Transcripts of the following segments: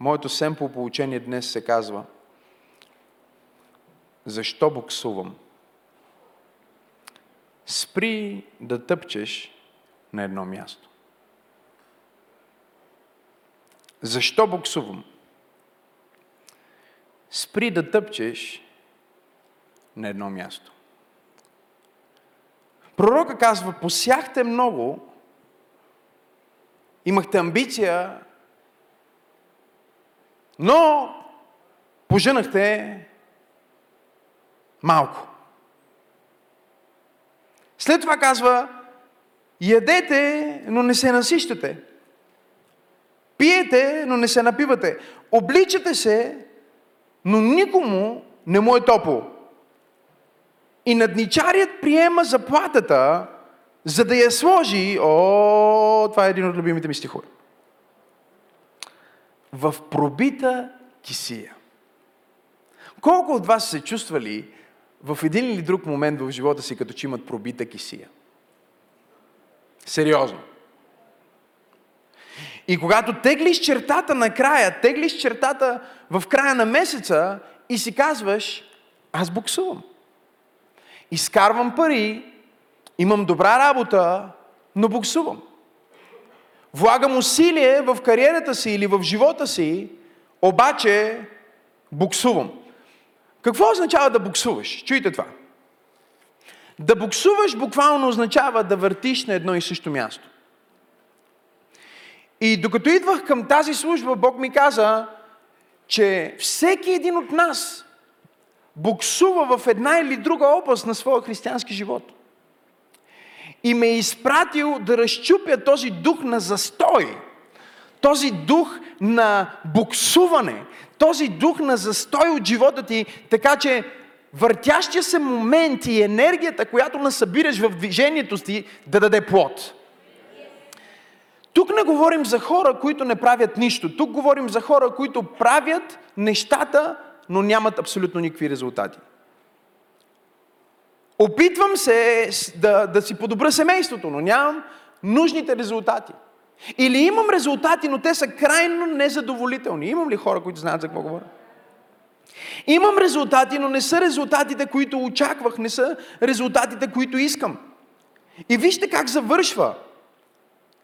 Моето семпо получение днес се казва Защо буксувам? Спри да тъпчеш на едно място. Защо буксувам? Спри да тъпчеш на едно място. Пророка казва, посяхте много, имахте амбиция, но поженахте малко. След това казва, ядете, но не се насищате. Пиете, но не се напивате. Обличате се, но никому не му е топло. И надничарият приема заплатата, за да я сложи. О, това е един от любимите ми стихове. В пробита кисия. Колко от вас се чувствали в един или друг момент в живота си, като че имат пробита кисия? Сериозно. И когато теглиш чертата на края, теглиш чертата в края на месеца и си казваш, аз буксувам. Изкарвам пари, имам добра работа, но буксувам. Влагам усилие в кариерата си или в живота си, обаче буксувам. Какво означава да буксуваш? Чуйте това. Да буксуваш буквално означава да въртиш на едно и също място. И докато идвах към тази служба, Бог ми каза, че всеки един от нас буксува в една или друга област на своя християнски живот. И ме е изпратил да разчупя този дух на застой, този дух на буксуване, този дух на застой от живота ти, така че въртящия се момент и енергията, която насъбираш в движението си, да даде плод. Тук не говорим за хора, които не правят нищо. Тук говорим за хора, които правят нещата, но нямат абсолютно никакви резултати. Опитвам се да, да си подобра семейството, но нямам нужните резултати. Или имам резултати, но те са крайно незадоволителни. Имам ли хора, които знаят за какво говоря? Имам резултати, но не са резултатите, които очаквах, не са резултатите, които искам. И вижте как завършва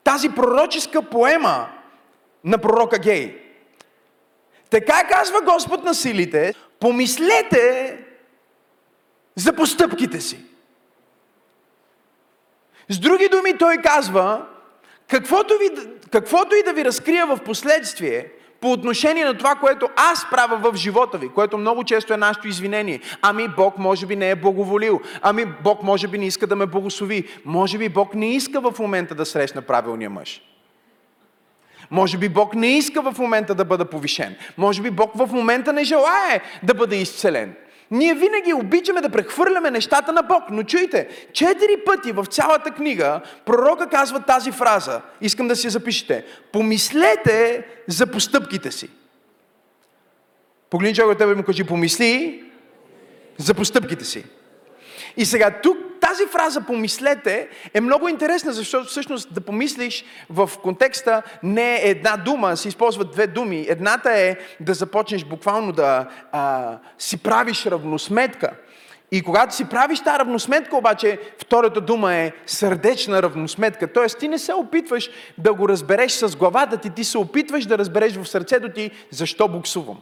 тази пророческа поема на пророка Гей. Така казва Господ на силите, помислете за постъпките си. С други думи, той казва, каквото, ви, каквото и да ви разкрия в последствие, по отношение на това, което аз правя в живота ви, което много често е нашето извинение. Ами Бог може би не е благоволил. Ами Бог може би не иска да ме благослови. Може би Бог не иска в момента да срещна правилния мъж. Може би Бог не иска в момента да бъда повишен. Може би Бог в момента не желае да бъде изцелен. Ние винаги обичаме да прехвърляме нещата на Бог. Но чуйте, четири пъти в цялата книга пророка казва тази фраза. Искам да си запишете. Помислете за постъпките си. Погледни човек от тебе и му кажи, помисли за постъпките си. И сега тук тази фраза помислете е много интересна, защото всъщност да помислиш в контекста не е една дума, се използват две думи. Едната е да започнеш буквално да а, си правиш равносметка. И когато си правиш тази равносметка, обаче, втората дума е сърдечна равносметка. Тоест, ти не се опитваш да го разбереш с главата ти, ти се опитваш да разбереш в сърцето ти защо буксувам.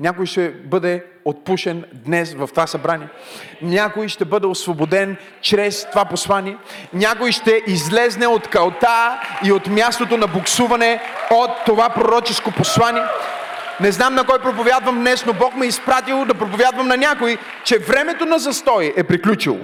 Някой ще бъде отпушен днес в това събрание. Някой ще бъде освободен чрез това послание. Някой ще излезне от калта и от мястото на буксуване от това пророческо послание. Не знам на кой проповядвам днес, но Бог ме е изпратил да проповядвам на някой, че времето на застой е приключило.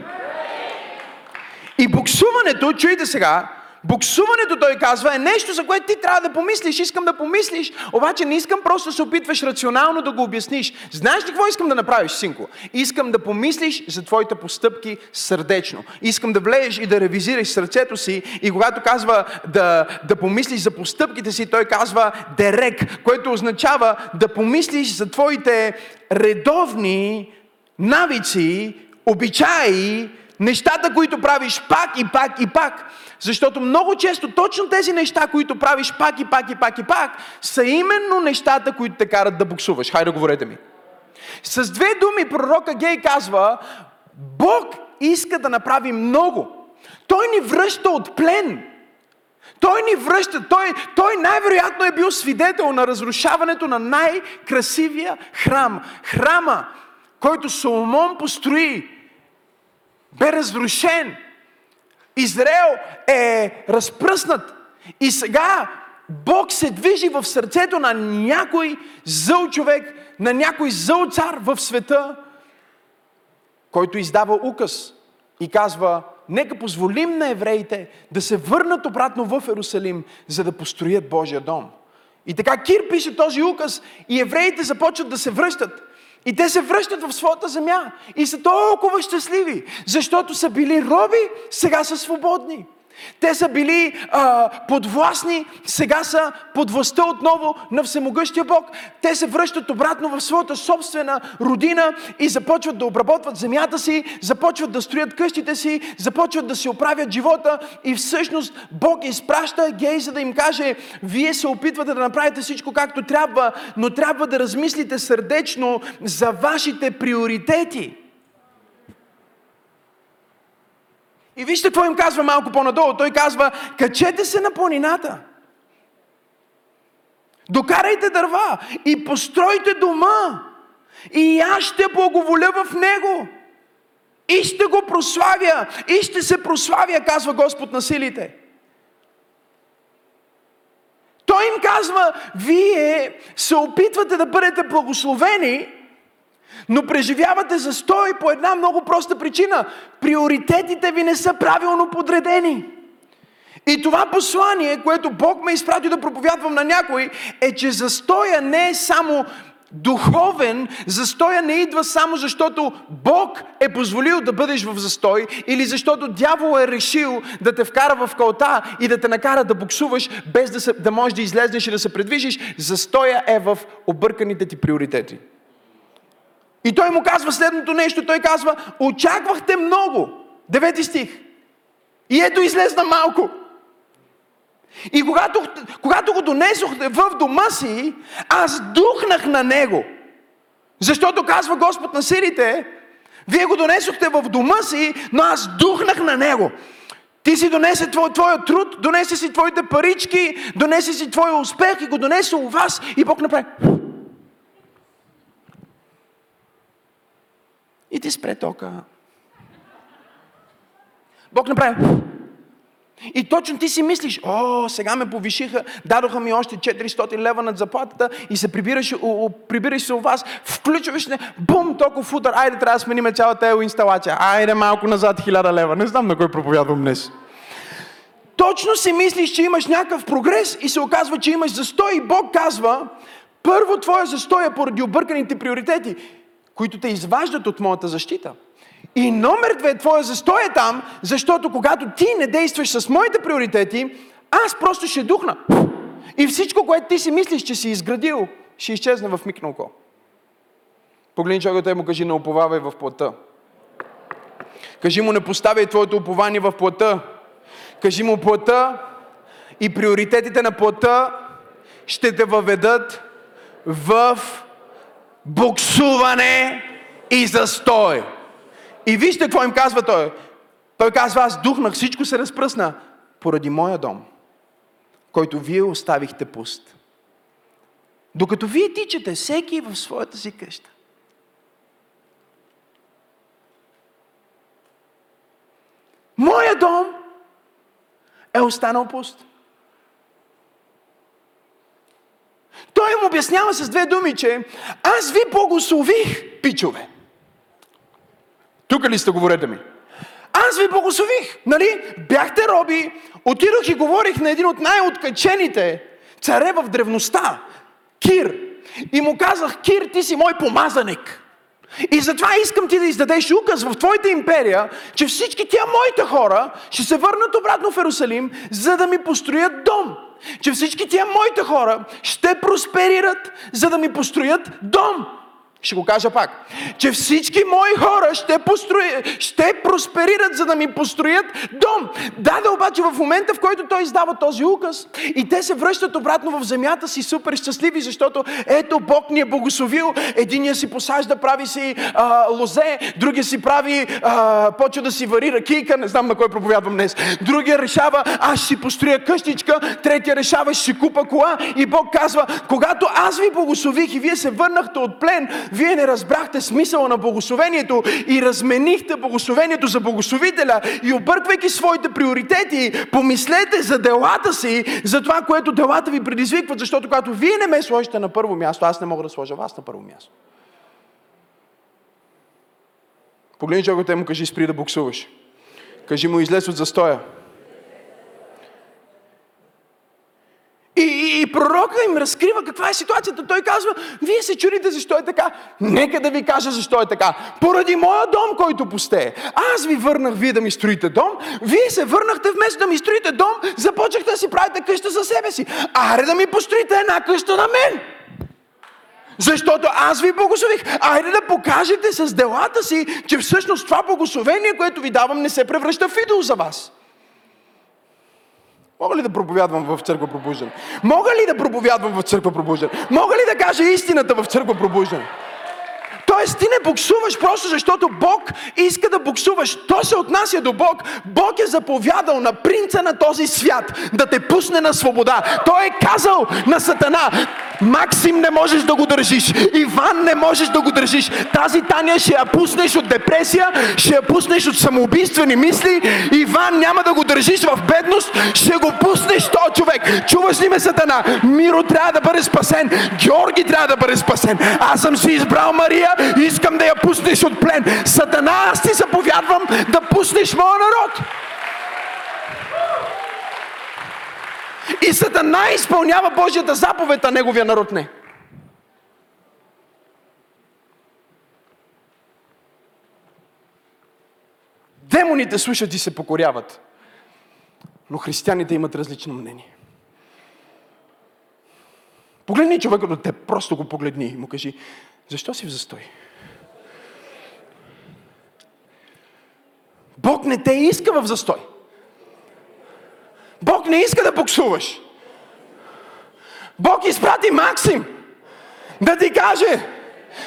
И буксуването, чуйте сега, Буксуването, той казва, е нещо, за което ти трябва да помислиш. Искам да помислиш, обаче не искам просто да се опитваш рационално да го обясниш. Знаеш ли какво искам да направиш, синко? Искам да помислиш за твоите постъпки сърдечно. Искам да влезеш и да ревизираш сърцето си. И когато казва да, да помислиш за постъпките си, той казва дерек, което означава да помислиш за твоите редовни навици, обичаи, нещата, които правиш пак и пак и пак. Защото много често точно тези неща, които правиш пак и пак и пак и пак, са именно нещата, които те карат да буксуваш. Хайде, говорете ми. С две думи пророка Гей казва, Бог иска да направи много. Той ни връща от плен. Той ни връща, той, той най-вероятно е бил свидетел на разрушаването на най-красивия храм. Храма, който Соломон построи, бе разрушен. Израел е разпръснат. И сега Бог се движи в сърцето на някой зъл човек, на някой зъл цар в света, който издава указ и казва, нека позволим на евреите да се върнат обратно в Ерусалим, за да построят Божия дом. И така Кир пише този указ и евреите започват да се връщат. И те се връщат в своята земя и са толкова щастливи, защото са били роби, сега са свободни. Те са били а, подвластни, сега са под властта отново на Всемогъщия Бог. Те се връщат обратно в своята собствена родина и започват да обработват земята си, започват да строят къщите си, започват да си оправят живота и всъщност Бог изпраща гей, за да им каже, вие се опитвате да направите всичко както трябва, но трябва да размислите сърдечно за вашите приоритети. И вижте какво им казва малко по-надолу. Той казва, качете се на планината. Докарайте дърва и постройте дома. И аз ще благоволя в него. И ще го прославя. И ще се прославя, казва Господ на силите. Той им казва, вие се опитвате да бъдете благословени, но преживявате застой по една много проста причина. Приоритетите ви не са правилно подредени. И това послание, което Бог ме изпрати да проповядвам на някой, е, че застоя не е само духовен, застоя не идва само защото Бог е позволил да бъдеш в застой или защото дявол е решил да те вкара в кълта и да те накара да буксуваш без да, се, да можеш да излезнеш и да се предвижиш. Застоя е в обърканите ти приоритети. И той му казва следното нещо. Той казва, очаквахте много. Девети стих. И ето излезна малко. И когато, когато го донесохте в дома си, аз духнах на него. Защото казва Господ на силите, вие го донесохте в дома си, но аз духнах на него. Ти си донесе твой, твоя труд, донесе си твоите парички, донесе си твоя успех и го донесе у вас и Бог направи. И ти спре тока. Бог направи. И точно ти си мислиш, о, сега ме повишиха, дадоха ми още 400 лева над заплатата и се прибираш, у, прибираш се у вас, включваш не, бум, толкова удар, айде трябва да смениме цялата инсталация, айде малко назад 1000 лева, не знам на кой проповядвам днес. Точно си мислиш, че имаш някакъв прогрес и се оказва, че имаш застой и Бог казва, първо твоя застой е поради обърканите приоритети които те изваждат от моята защита. И номер две, твоя застой е там, защото когато ти не действаш с моите приоритети, аз просто ще духна. И всичко, което ти си мислиш, че си изградил, ще изчезне в миг на око. Погледни човекът и му кажи, не уповавай в плътта. Кажи му, не поставяй твоето упование в плътта. Кажи му, плътта и приоритетите на плътта ще те въведат в буксуване и застой. И вижте какво им казва той. Той казва, аз духнах, всичко се разпръсна поради моя дом, който вие оставихте пуст. Докато вие тичате, всеки в своята си къща. Моя дом е останал пуст. Той им обяснява с две думи, че аз ви благослових, пичове. Тук ли сте, говорете ми? Аз ви благослових, нали? Бяхте роби, отидох и говорих на един от най-откачените царе в древността, Кир. И му казах, Кир, ти си мой помазаник. И затова искам ти да издадеш указ в твоята империя, че всички тия моите хора ще се върнат обратно в Иерусалим, за да ми построят дом. Че всички тия моите хора ще просперират, за да ми построят дом. Ще го кажа пак. Че всички мои хора ще, построи, ще просперират, за да ми построят дом. Да, да, обаче в момента, в който той издава този указ и те се връщат обратно в земята си супер щастливи, защото ето Бог ни е благословил. Единия си посажда, прави си а, лозе, другия си прави, а, почва да си вари ракийка, не знам на кой проповядвам днес. Другия решава, аз ще си построя къщичка, третия решава, ще си купа кола и Бог казва, когато аз ви благослових и вие се върнахте от плен, вие не разбрахте смисъла на благословението и разменихте благословението за благословителя и обърквайки своите приоритети, помислете за делата си, за това, което делата ви предизвикват, защото когато вие не ме сложите на първо място, аз не мога да сложа вас на първо място. Погледни човекът и му кажи, спри да буксуваш. Кажи му, излез от застоя. И, и, пророка им разкрива каква е ситуацията. Той казва, вие се чудите защо е така. Нека да ви кажа защо е така. Поради моя дом, който пусте. Аз ви върнах вие да ми строите дом. Вие се върнахте вместо да ми строите дом, започнахте да си правите къща за себе си. Аре да ми построите една къща на мен. Защото аз ви благослових. Айде да покажете с делата си, че всъщност това благословение, което ви давам, не се превръща в идол за вас. Мога ли да проповядвам в църква пробуждане? Мога ли да проповядвам в църква пробуждане? Мога ли да кажа истината в църква пробуждане? Тоест ти не буксуваш просто защото Бог иска да буксуваш. То се отнася до Бог. Бог е заповядал на принца на този свят да те пусне на свобода. Той е казал на Сатана, Максим не можеш да го държиш. Иван не можеш да го държиш. Тази Таня ще я пуснеш от депресия, ще я пуснеш от самоубийствени мисли. Иван няма да го държиш в бедност, ще го пуснеш този човек. Чуваш ли ме, Сатана? Миро трябва да бъде спасен. Георги трябва да бъде спасен. Аз съм си избрал Мария и искам да я пуснеш от плен. Сатана, аз ти заповядвам да пуснеш моя народ. И Сатана изпълнява Божията заповед, а неговия народ не. Демоните слушат и се покоряват. Но християните имат различно мнение. Погледни човека до теб, просто го погледни и му кажи, защо си в застой? Бог не те иска в застой. Бог не иска да буксуваш. Бог изпрати Максим да ти каже,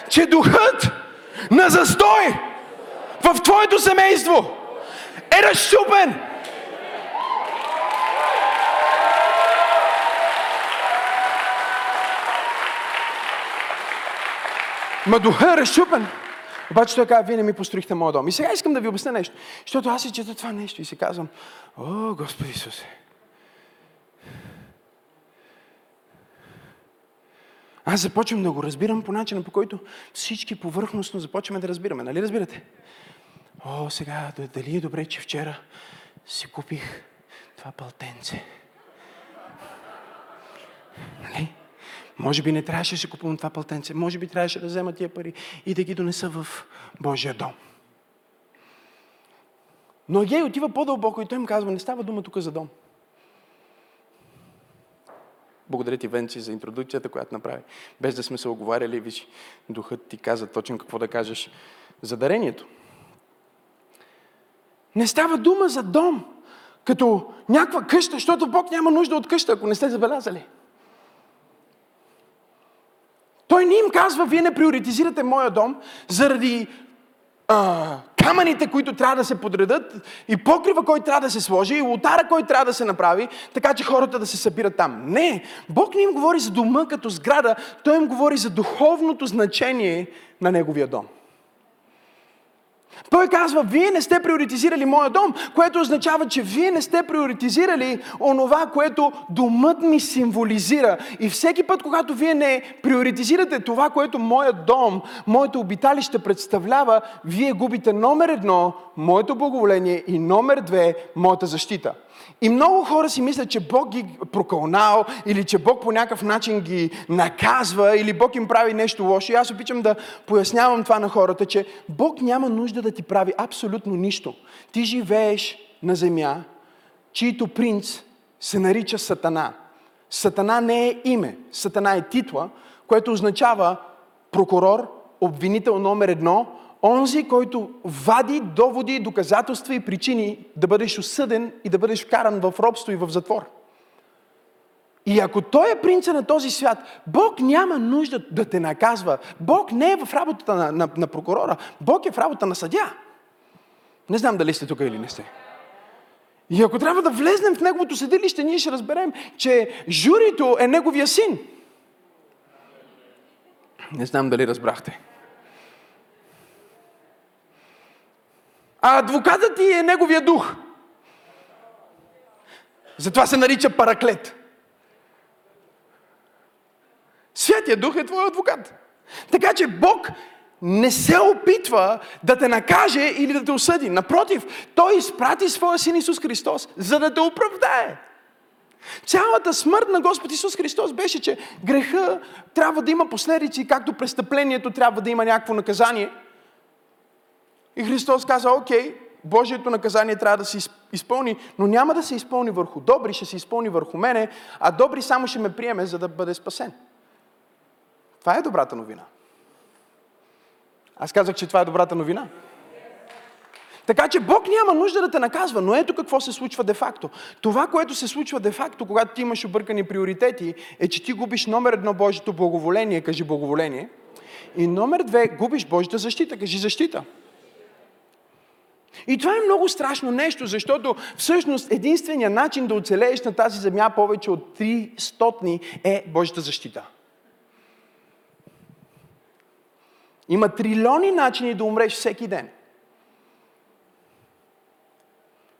че духът на застой в твоето семейство е разщупен. Ма духът е разщупен. Обаче той казва, вие не ми построихте моя дом. И сега искам да ви обясня нещо. Защото аз си чета това нещо и си казвам, о, Господи Исусе. Аз започвам да го разбирам по начина, по който всички повърхностно започваме да разбираме. Нали разбирате? О, сега, дали е добре, че вчера си купих това пълтенце. Нали? Може би не трябваше да си купувам това пълтенце. Може би трябваше да взема тия пари и да ги донеса в Божия дом. Но Агей отива по-дълбоко и той им казва, не става дума тук за дом. Благодаря ти, Венци, за интродукцията, която направи. Без да сме се оговаряли, виж, духът ти каза точно какво да кажеш за дарението. Не става дума за дом, като някаква къща, защото Бог няма нужда от къща, ако не сте забелязали. Той не им казва, вие не приоритизирате моя дом заради а, камъните, които трябва да се подредат, и покрива, който трябва да се сложи, и лотара, който трябва да се направи, така че хората да се събират там. Не! Бог не им говори за дома като сграда, Той им говори за духовното значение на Неговия дом. Той казва, вие не сте приоритизирали моя дом, което означава, че вие не сте приоритизирали онова, което домът ми символизира. И всеки път, когато вие не приоритизирате това, което моят дом, моето обиталище представлява, вие губите номер едно, моето благоволение и номер две, моята защита. И много хора си мислят, че Бог ги прокълнал или че Бог по някакъв начин ги наказва или Бог им прави нещо лошо. И аз обичам да пояснявам това на хората, че Бог няма нужда да ти прави абсолютно нищо. Ти живееш на земя, чието принц се нарича Сатана. Сатана не е име, Сатана е титла, което означава прокурор обвинител номер едно, онзи, който вади доводи, доказателства и причини да бъдеш осъден и да бъдеш вкаран в робство и в затвор. И ако той е принца на този свят, Бог няма нужда да те наказва. Бог не е в работата на, на, на прокурора. Бог е в работа на съдя. Не знам дали сте тук или не сте. И ако трябва да влезнем в неговото съдилище, ние ще разберем, че журито е неговия син. Не знам дали разбрахте. А адвокатът ти е неговия дух. Затова се нарича параклет. Святия Дух е твой адвокат. Така че Бог не се опитва да те накаже или да те осъди. Напротив, Той изпрати Своя Син Исус Христос, за да те оправдае. Цялата смърт на Господ Исус Христос беше, че греха трябва да има последици, както престъплението трябва да има някакво наказание. И Христос каза, окей, Божието наказание трябва да се изпълни, но няма да се изпълни върху добри, ще се изпълни върху мене, а добри само ще ме приеме, за да бъде спасен. Това е добрата новина. Аз казах, че това е добрата новина. Така че Бог няма нужда да те наказва, но ето какво се случва де-факто. Това, което се случва де-факто, когато ти имаш объркани приоритети, е, че ти губиш номер едно Божието благоволение, кажи благоволение, и номер две губиш Божията защита, кажи защита. И това е много страшно нещо, защото всъщност единственият начин да оцелееш на тази земя повече от 300 е Божията защита. Има трилиони начини да умреш всеки ден.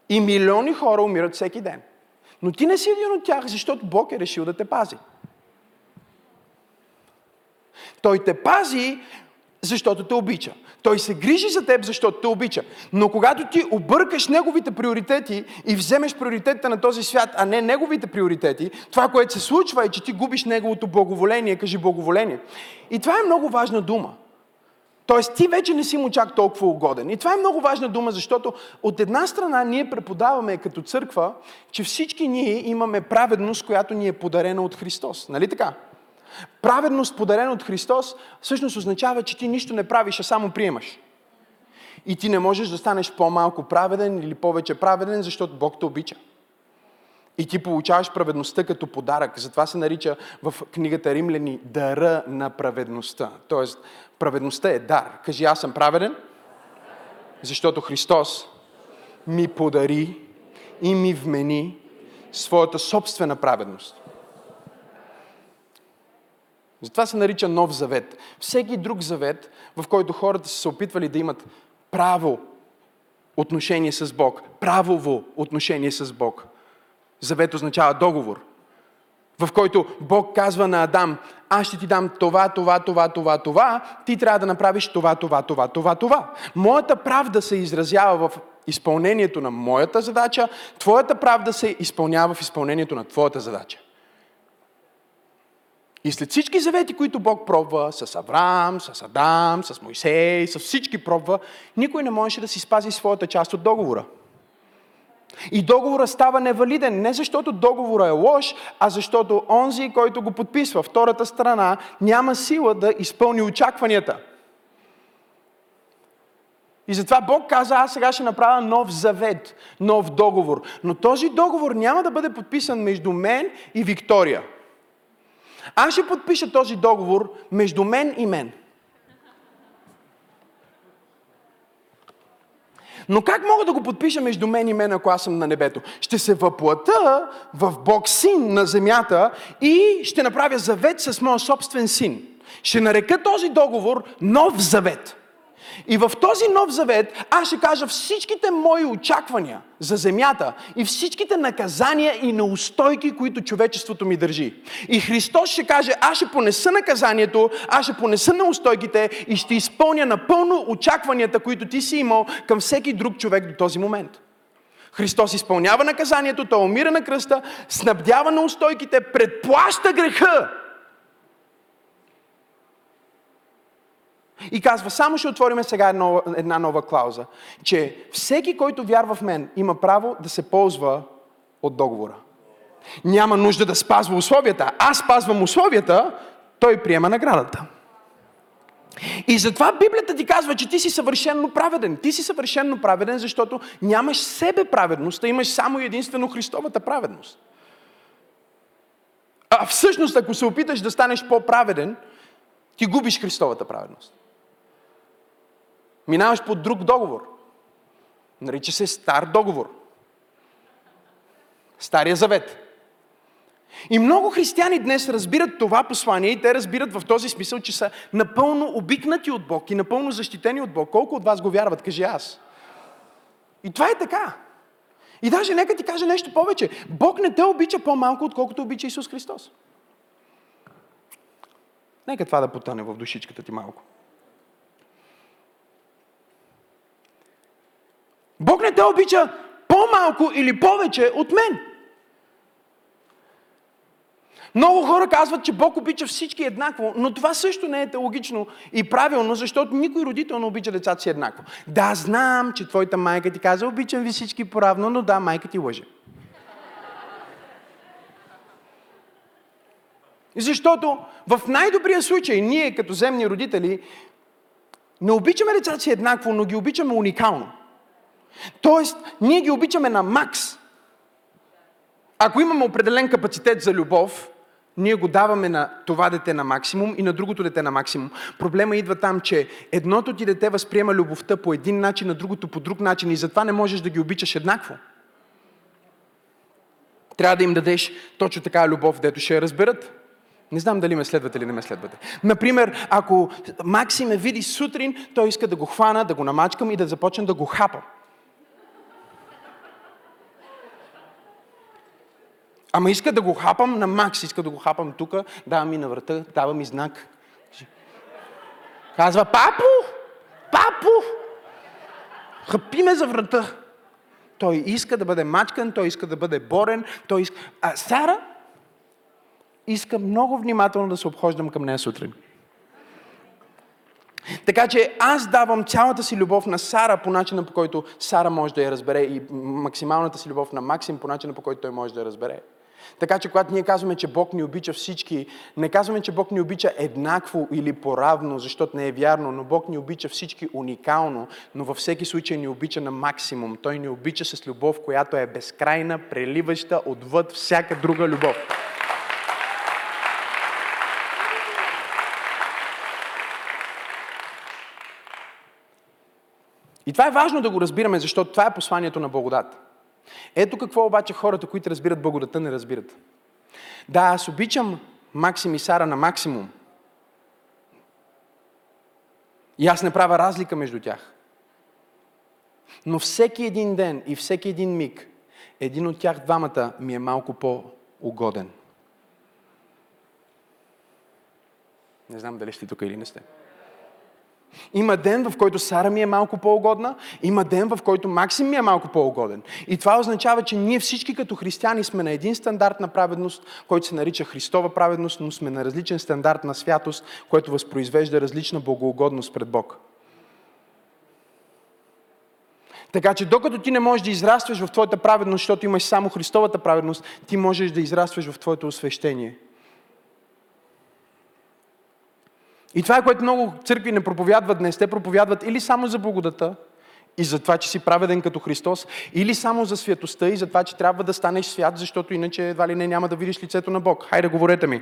И милиони хора умират всеки ден. Но ти не си един от тях, защото Бог е решил да те пази. Той те пази, защото те обича. Той се грижи за теб, защото те обича. Но когато ти объркаш неговите приоритети и вземеш приоритетите на този свят, а не неговите приоритети, това, което се случва е, че ти губиш неговото благоволение, кажи благоволение. И това е много важна дума. Тоест, ти вече не си му чак толкова угоден. И това е много важна дума, защото от една страна ние преподаваме като църква, че всички ние имаме праведност, която ни е подарена от Христос. Нали така? Праведност, подарена от Христос, всъщност означава, че ти нищо не правиш, а само приемаш. И ти не можеш да станеш по-малко праведен или повече праведен, защото Бог те обича. И ти получаваш праведността като подарък. Затова се нарича в книгата Римляни дара на праведността. Тоест, праведността е дар. Кажи, аз съм праведен, защото Христос ми подари и ми вмени своята собствена праведност. Затова се нарича Нов Завет. Всеки друг завет, в който хората са се опитвали да имат право отношение с Бог, правово отношение с Бог. Завет означава договор, в който Бог казва на Адам, аз ще ти дам това, това, това, това, това, ти трябва да направиш това, това, това, това, това. Моята правда се изразява в изпълнението на моята задача, твоята правда се изпълнява в изпълнението на твоята задача. И след всички завети, които Бог пробва, с Авраам, с Адам, с Моисей, с всички пробва, никой не можеше да си спази своята част от договора. И договора става невалиден не защото договора е лош, а защото онзи, който го подписва, втората страна, няма сила да изпълни очакванията. И затова Бог каза, аз сега ще направя нов завет, нов договор. Но този договор няма да бъде подписан между мен и Виктория. Аз ще подпиша този договор между мен и мен. Но как мога да го подпиша между мен и мен, ако аз съм на небето? Ще се въплата в Бог син на земята и ще направя завет с моя собствен син. Ще нарека този договор нов завет. И в този нов завет аз ще кажа всичките мои очаквания за земята и всичките наказания и неустойки, които човечеството ми държи. И Христос ще каже, аз ще понеса наказанието, аз ще понеса неустойките и ще изпълня напълно очакванията, които ти си имал към всеки друг човек до този момент. Христос изпълнява наказанието, той умира на кръста, снабдява на устойките, предплаща греха И казва, само ще отвориме сега една, нова клауза, че всеки, който вярва в мен, има право да се ползва от договора. Няма нужда да спазва условията. Аз спазвам условията, той приема наградата. И затова Библията ти казва, че ти си съвършенно праведен. Ти си съвършенно праведен, защото нямаш себе праведност, а имаш само единствено Христовата праведност. А всъщност, ако се опиташ да станеш по-праведен, ти губиш Христовата праведност. Минаваш под друг договор. Нарича се стар договор. Стария завет. И много християни днес разбират това послание и те разбират в този смисъл, че са напълно обикнати от Бог и напълно защитени от Бог. Колко от вас го вярват, кажи аз. И това е така. И даже нека ти кажа нещо повече. Бог не те обича по-малко, отколкото обича Исус Христос. Нека това да потане в душичката ти малко. Бог не те обича по-малко или повече от мен. Много хора казват, че Бог обича всички еднакво, но това също не е теологично и правилно, защото никой родител не обича децата си еднакво. Да, знам, че твоята майка ти каза, обичам ви всички поравно, но да, майка ти лъже. Защото в най-добрия случай ние като земни родители не обичаме децата си еднакво, но ги обичаме уникално. Тоест, ние ги обичаме на макс. Ако имаме определен капацитет за любов, ние го даваме на това дете на максимум и на другото дете на максимум. Проблема идва там, че едното ти дете възприема любовта по един начин, на другото по друг начин и затова не можеш да ги обичаш еднакво. Трябва да им дадеш точно така любов, дето ще я разберат. Не знам дали ме следвате или не ме следвате. Например, ако Макси ме види сутрин, той иска да го хвана, да го намачкам и да започне да го хапа. Ама иска да го хапам на Макс, иска да го хапам тук, дава ми на врата, дава ми знак. Казва, папо, папо, хапи ме за врата. Той иска да бъде мачкан, той иска да бъде борен, той иска... А Сара иска много внимателно да се обхождам към нея сутрин. Така че аз давам цялата си любов на Сара по начина по който Сара може да я разбере и максималната си любов на Максим по начина по който той може да я разбере. Така че когато ние казваме, че Бог ни обича всички, не казваме, че Бог ни обича еднакво или поравно, защото не е вярно, но Бог ни обича всички уникално, но във всеки случай ни обича на максимум. Той ни обича с любов, която е безкрайна, преливаща отвъд всяка друга любов. И това е важно да го разбираме, защото това е посланието на благодат. Ето какво обаче хората, които разбират благодата, не разбират. Да, аз обичам Максим и Сара на максимум. И аз не правя разлика между тях. Но всеки един ден и всеки един миг, един от тях двамата ми е малко по-угоден. Не знам дали сте тук или не сте. Има ден, в който Сара ми е малко по-угодна, има ден, в който Максим ми е малко по-угоден. И това означава, че ние всички като християни сме на един стандарт на праведност, който се нарича Христова праведност, но сме на различен стандарт на святост, който възпроизвежда различна богоугодност пред Бог. Така че докато ти не можеш да израстваш в твоята праведност, защото имаш само Христовата праведност, ти можеш да израстваш в твоето освещение – И това е което много църкви не проповядват днес. Те проповядват или само за благодата, и за това, че си праведен като Христос, или само за святостта и за това, че трябва да станеш свят, защото иначе едва ли не няма да видиш лицето на Бог. Хайде, говорете ми.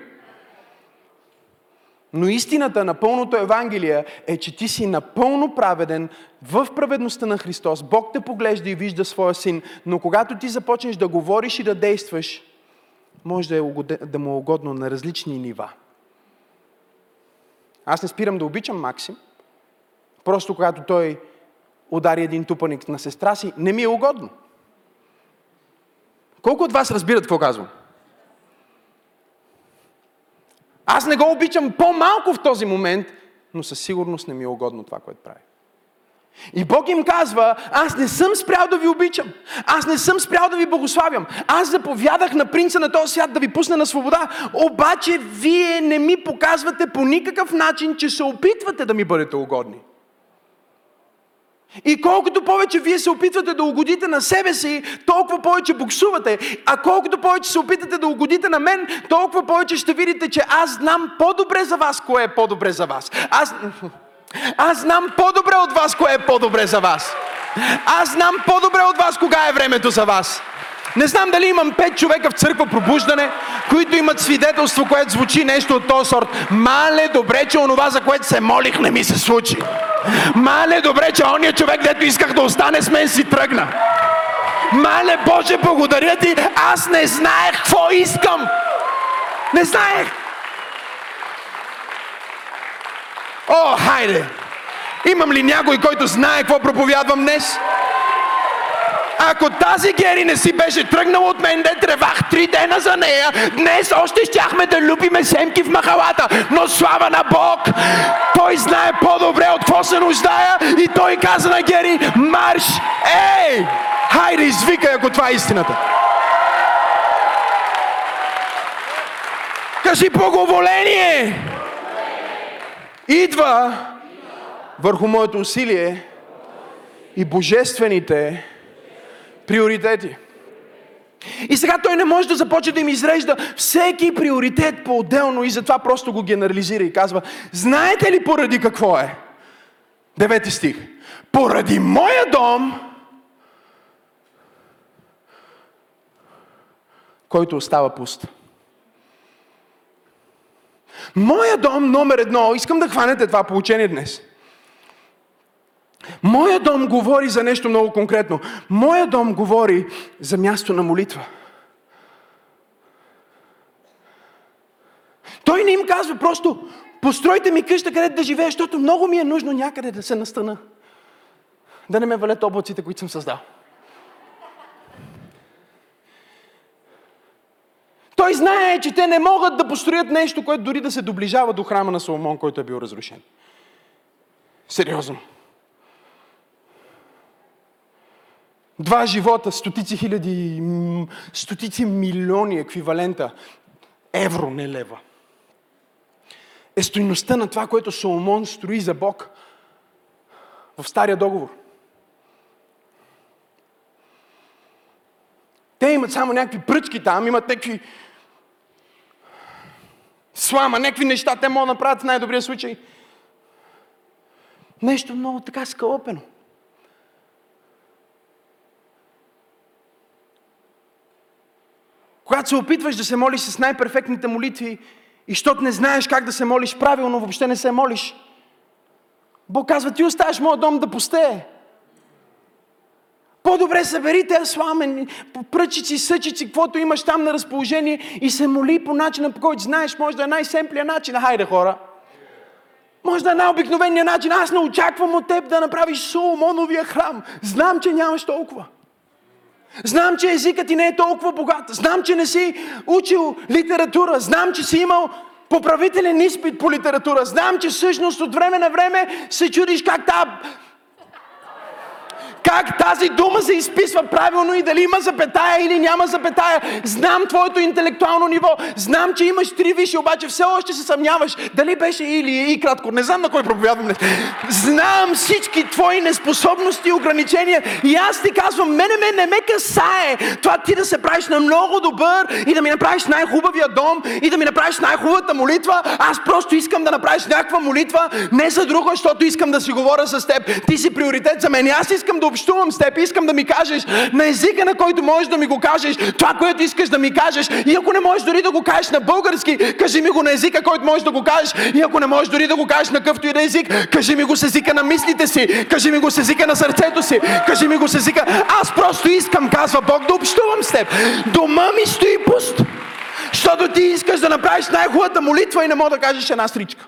Но истината на пълното Евангелие е, че ти си напълно праведен в праведността на Христос. Бог те поглежда и вижда своя син, но когато ти започнеш да говориш и да действаш, може да, е угоден, да му е угодно на различни нива. Аз не спирам да обичам Максим. Просто когато той удари един тупаник на сестра си, не ми е угодно. Колко от вас разбират какво казвам? Аз не го обичам по-малко в този момент, но със сигурност не ми е угодно това, което прави. И Бог им казва, аз не съм спрял да ви обичам. Аз не съм спрял да ви благославям. Аз заповядах на принца на този свят да ви пусне на свобода. Обаче вие не ми показвате по никакъв начин, че се опитвате да ми бъдете угодни. И колкото повече вие се опитвате да угодите на себе си, толкова повече буксувате. А колкото повече се опитате да угодите на мен, толкова повече ще видите, че аз знам по-добре за вас, кое е по-добре за вас. Аз... Аз знам по-добре от вас, кое е по-добре за вас. Аз знам по-добре от вас, кога е времето за вас. Не знам дали имам пет човека в църква пробуждане, които имат свидетелство, което звучи нещо от този сорт. Мале, добре, че онова, за което се молих, не ми се случи. Мале, добре, че ония човек, дето исках да остане с мен, си тръгна. Мале, Боже, благодаря ти, аз не знаех какво искам. Не знаех. О, хайде! Имам ли някой, който знае какво проповядвам днес? Ако тази Гери не си беше тръгнала от мен, де тревах три дена за нея, днес още щяхме да любиме семки в махалата. Но слава на Бог! Той знае по-добре от какво се нуждая и той каза на Гери, марш! Ей! Хайде, извикай, ако това е истината. Кажи благоволение! Идва върху моето усилие и божествените приоритети. И сега той не може да започне да им изрежда всеки приоритет по-отделно и затова просто го генерализира и казва, знаете ли поради какво е? Девети стих. Поради моя дом, който остава пуст. Моя дом номер едно, искам да хванете това получение днес – Моя дом говори за нещо много конкретно. Моя дом говори за място на молитва. Той не им казва просто, постройте ми къща, където да живея, защото много ми е нужно някъде да се настана. Да не ме валят облаците, които съм създал. Той знае, че те не могат да построят нещо, което дори да се доближава до храма на Соломон, който е бил разрушен. Сериозно. Два живота, стотици хиляди, стотици милиони еквивалента, евро, не лева. Е стойността на това, което Соломон строи за Бог в Стария договор. Те имат само някакви пръчки там, имат някакви слама, някакви неща, те могат да направят в най-добрия случай. Нещо много така скалопено. Когато се опитваш да се молиш с най-перфектните молитви и защото не знаеш как да се молиш правилно, въобще не се молиш. Бог казва, ти оставаш моят дом да пустее. По-добре събери тези сламени, пръчици, съчици, каквото имаш там на разположение и се моли по начина, по който знаеш, може да е най-семплия начин. Хайде, хора! Може да е най-обикновения начин. Аз не очаквам от теб да направиш Соломоновия храм. Знам, че нямаш толкова. Знам, че езикът ти не е толкова богат. Знам, че не си учил литература. Знам, че си имал поправителен изпит по литература. Знам, че всъщност от време на време се чудиш как тази как тази дума се изписва правилно и дали има запетая или няма запетая. Знам твоето интелектуално ниво. Знам, че имаш три виши, обаче все още се съмняваш. Дали беше или и кратко. Не знам на кой проповядвам. Знам всички твои неспособности и ограничения. И аз ти казвам, мене ме не ме касае. Това ти да се правиш на много добър и да ми направиш най-хубавия дом и да ми направиш най-хубавата молитва. Аз просто искам да направиш някаква молитва, не за друго, защото искам да си говоря с теб. Ти си приоритет за мен. И аз искам да общувам с теб, искам да ми кажеш на езика, на който можеш да ми го кажеш, това, което искаш да ми кажеш. И ако не можеш дори да го кажеш на български, кажи ми го на езика, който можеш да го кажеш. И ако не можеш дори да го кажеш на къвто и да език, кажи ми го с езика на мислите си, кажи ми го с езика на сърцето си, кажи ми го с езика. Аз просто искам, казва Бог, да общувам с теб. Дома ми стои пуст. Защото ти искаш да направиш най-хубавата молитва и не мога да кажеш една стричка.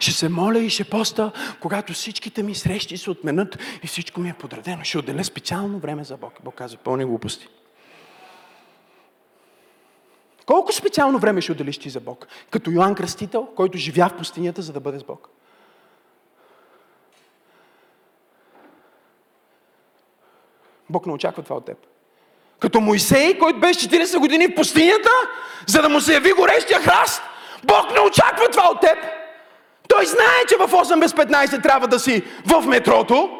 Ще се моля и ще поста, когато всичките ми срещи се отменят и всичко ми е подредено. Ще отделя специално време за Бог. Бог казва, пълни глупости. Колко специално време ще отделиш ти за Бог? Като Йоанн Кръстител, който живя в пустинята, за да бъде с Бог. Бог не очаква това от теб. Като Моисей, който беше 40 години в пустинята, за да му се яви горещия храст. Бог не очаква това от теб. Той знае, че в 8 без 15 трябва да си в метрото.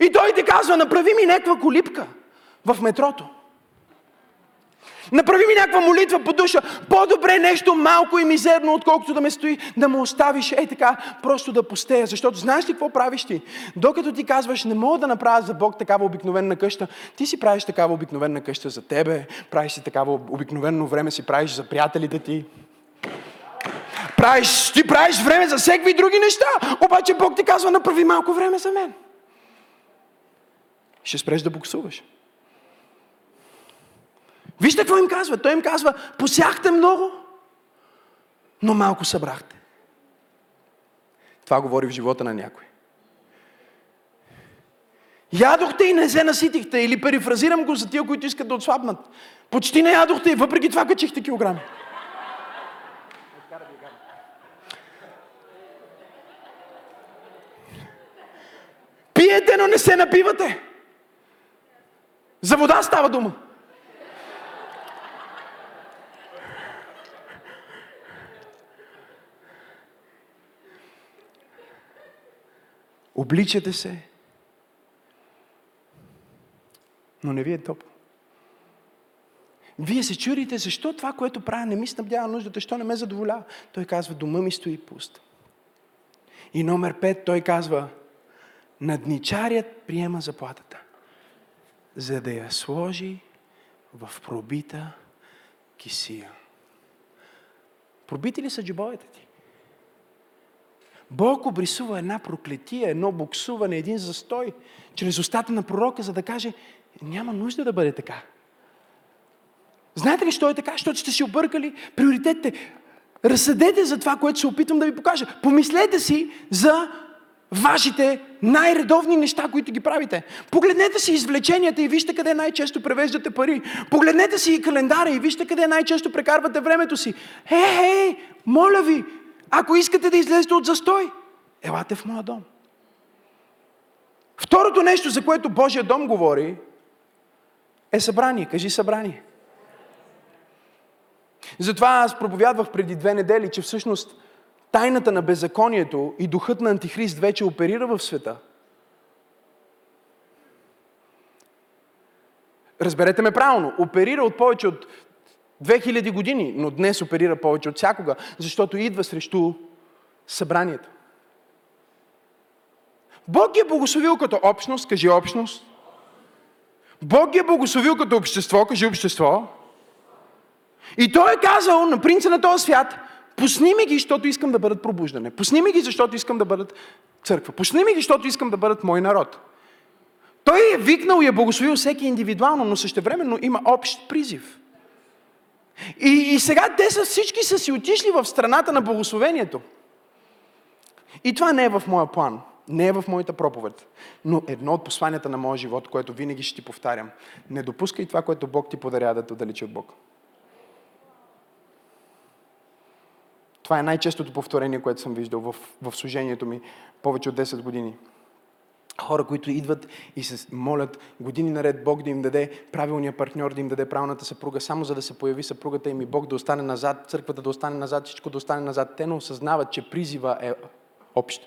И той ти казва, направи ми някаква колипка в метрото. Направи ми някаква молитва по душа. По-добре нещо малко и мизерно, отколкото да ме стои, да ме оставиш ей така, просто да постея. Защото знаеш ли какво правиш ти? Докато ти казваш, не мога да направя за Бог такава обикновена къща, ти си правиш такава обикновена къща за тебе, правиш си такава обикновено време си правиш за приятелите ти. Правиш, ти правиш време за всеки други неща, обаче Бог ти казва, направи малко време за мен. Ще спреш да буксуваш. Вижте какво им казва. Той им казва, посяхте много, но малко събрахте. Това говори в живота на някой. Ядохте и не се наситихте. Или перифразирам го за тия, които искат да отслабнат. Почти не ядохте и въпреки това качихте килограми. Пиете, но не се напивате. За вода става дума. Обличате се, но не ви е топло. Вие се чурите, защо това, което правя, не ми снабдява нуждата, защо не ме задоволява. Той казва, дома ми стои пуст. И номер пет, той казва, надничарят приема заплатата, за да я сложи в пробита кисия. Пробити ли са джобовете ти? Бог обрисува една проклетия, едно буксуване, един застой, чрез устата на пророка, за да каже, няма нужда да бъде така. Знаете ли, що е така? Защото сте си объркали приоритетите. Разсъдете за това, което се опитвам да ви покажа. Помислете си за вашите най-редовни неща, които ги правите. Погледнете си извлеченията и вижте къде най-често превеждате пари. Погледнете си и календара и вижте къде най-често прекарвате времето си. Хей, хей, моля ви, ако искате да излезете от застой, елате в моя дом. Второто нещо, за което Божия дом говори, е събрание. Кажи събрание. Затова аз проповядвах преди две недели, че всъщност тайната на беззаконието и духът на Антихрист вече оперира в света. Разберете ме правилно, оперира от повече от 2000 години, но днес оперира повече от всякога, защото идва срещу събранието. Бог ги е благословил като общност, кажи общност. Бог ги е благословил като общество, кажи общество. И той е казал на принца на този свят, пусни ми ги, защото искам да бъдат пробуждане. Пусни ми ги, защото искам да бъдат църква. Пусни ми ги, защото искам да бъдат мой народ. Той е викнал и е благословил всеки индивидуално, но същевременно има общ призив. И, и сега те са всички са си отишли в страната на благословението. И това не е в моя план, не е в моята проповед, но едно от посланията на моя живот, което винаги ще ти повтарям. Не допускай това, което Бог ти подаря да те отдалечи от Бог. Това е най-честото повторение, което съм виждал в, в служението ми повече от 10 години. Хора, които идват и се молят години наред Бог да им даде правилния партньор, да им даде правилната съпруга, само за да се появи съпругата им и Бог да остане назад, църквата да остане назад, всичко да остане назад. Те не осъзнават, че призива е общ.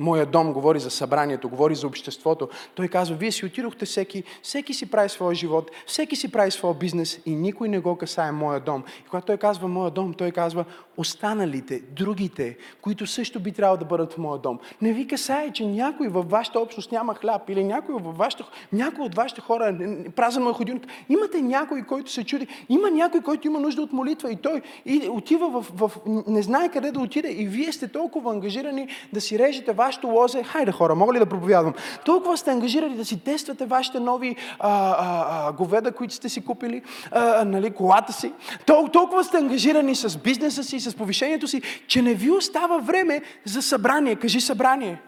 Моя дом говори за събранието, говори за обществото. Той казва, вие си отидохте всеки, всеки си прави своя живот, всеки си прави своя бизнес и никой не го касае моя дом. И когато той казва моя дом, той казва останалите, другите, които също би трябвало да бъдат в моя дом. Не ви касае, че някой във вашата общност няма хляб или някой, във вашата, някой от вашите хора празен му ходилник. Имате някой, който се чуди. Има някой, който има нужда от молитва и той и отива в, в, не знае къде да отиде и вие сте толкова ангажирани да си режете вашето лозе. Хайде хора, мога ли да проповядвам? Толкова сте ангажирани да си тествате вашите нови а, а, а, говеда, които сте си купили, а, нали, колата си. Тол, толкова сте ангажирани с бизнеса си, с повишението си, че не ви остава време за събрание. Кажи събрание.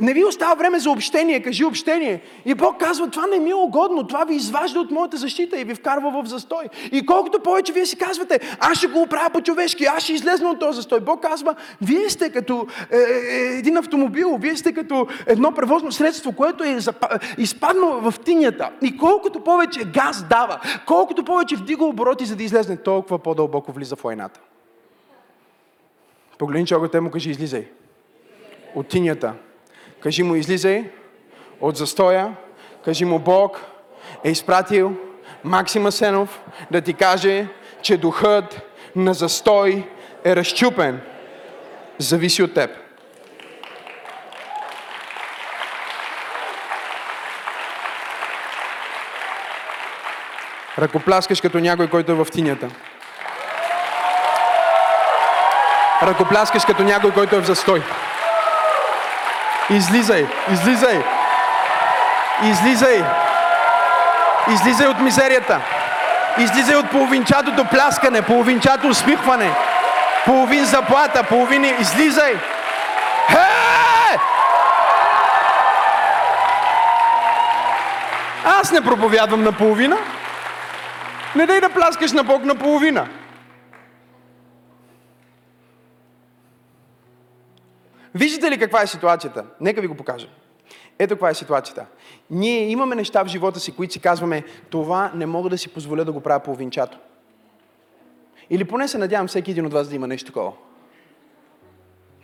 Не ви остава време за общение, кажи общение. И Бог казва, това не ми е угодно, това ви изважда от моята защита и ви вкарва в застой. И колкото повече вие си казвате, аз ще го оправя по-човешки, аз ще излезна от този застой. Бог казва, вие сте като е, е, един автомобил, вие сте като едно превозно средство, което е изпаднало в тинята. И колкото повече газ дава, колкото повече вдига обороти, за да излезне, толкова по-дълбоко влиза в войната. Погледни те му кажи, излизай. От тинята. Кажи му, излизай от застоя. Кажи му, Бог е изпратил Максим Сенов да ти каже, че духът на застой е разчупен. Зависи от теб. Ръкопляскаш като някой, който е в тинята. Ръкопляскаш като някой, който е в застой. Излизай, излизай. Излизай. Излизай от мизерията. Излизай от половинчатото пляскане, половинчато усмихване, половин заплата, половин... Излизай! Хе! Аз не проповядвам на половина. Не дай да пляскаш на Бог на Виждате ли каква е ситуацията? Нека ви го покажа. Ето каква е ситуацията. Ние имаме неща в живота си, които си казваме, това не мога да си позволя да го правя половинчато. Или поне се надявам всеки един от вас да има нещо такова.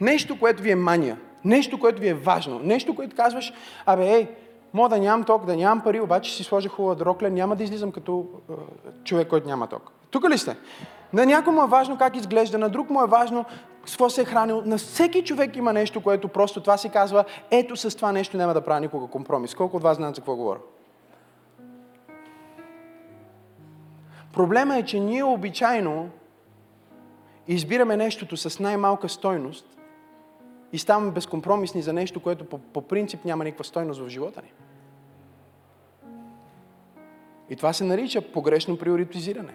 Нещо, което ви е мания. Нещо, което ви е важно. Нещо, което казваш, абе, ей, мога да нямам ток, да нямам пари, обаче си сложа хубава дрокля, няма да излизам като е, човек, който няма ток. Тук ли сте? На някой му е важно как изглежда, на друг му е важно с какво се е хранил. На всеки човек има нещо, което просто това си казва, ето с това нещо няма да правя никога компромис. Колко от вас знаят за какво говоря? Проблема е, че ние обичайно избираме нещото с най-малка стойност и ставаме безкомпромисни за нещо, което по, по принцип няма никаква стойност в живота ни. И това се нарича погрешно приоритизиране.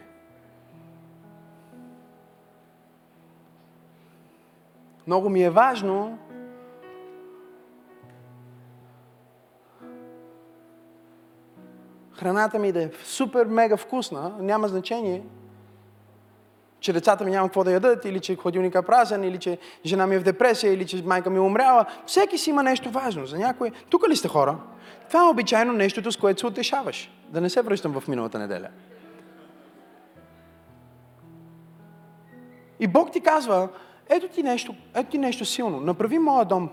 Много ми е важно храната ми да е супер мега вкусна, няма значение, че децата ми няма какво да ядат, или че хладилника е празен, или че жена ми е в депресия, или че майка ми е умряла. Всеки си има нещо важно. За някой. Тук ли сте хора? Това е обичайно нещото, с което се утешаваш. Да не се връщам в миналата неделя. И Бог ти казва, ето ти нещо, ето ти нещо силно. Направи моя дом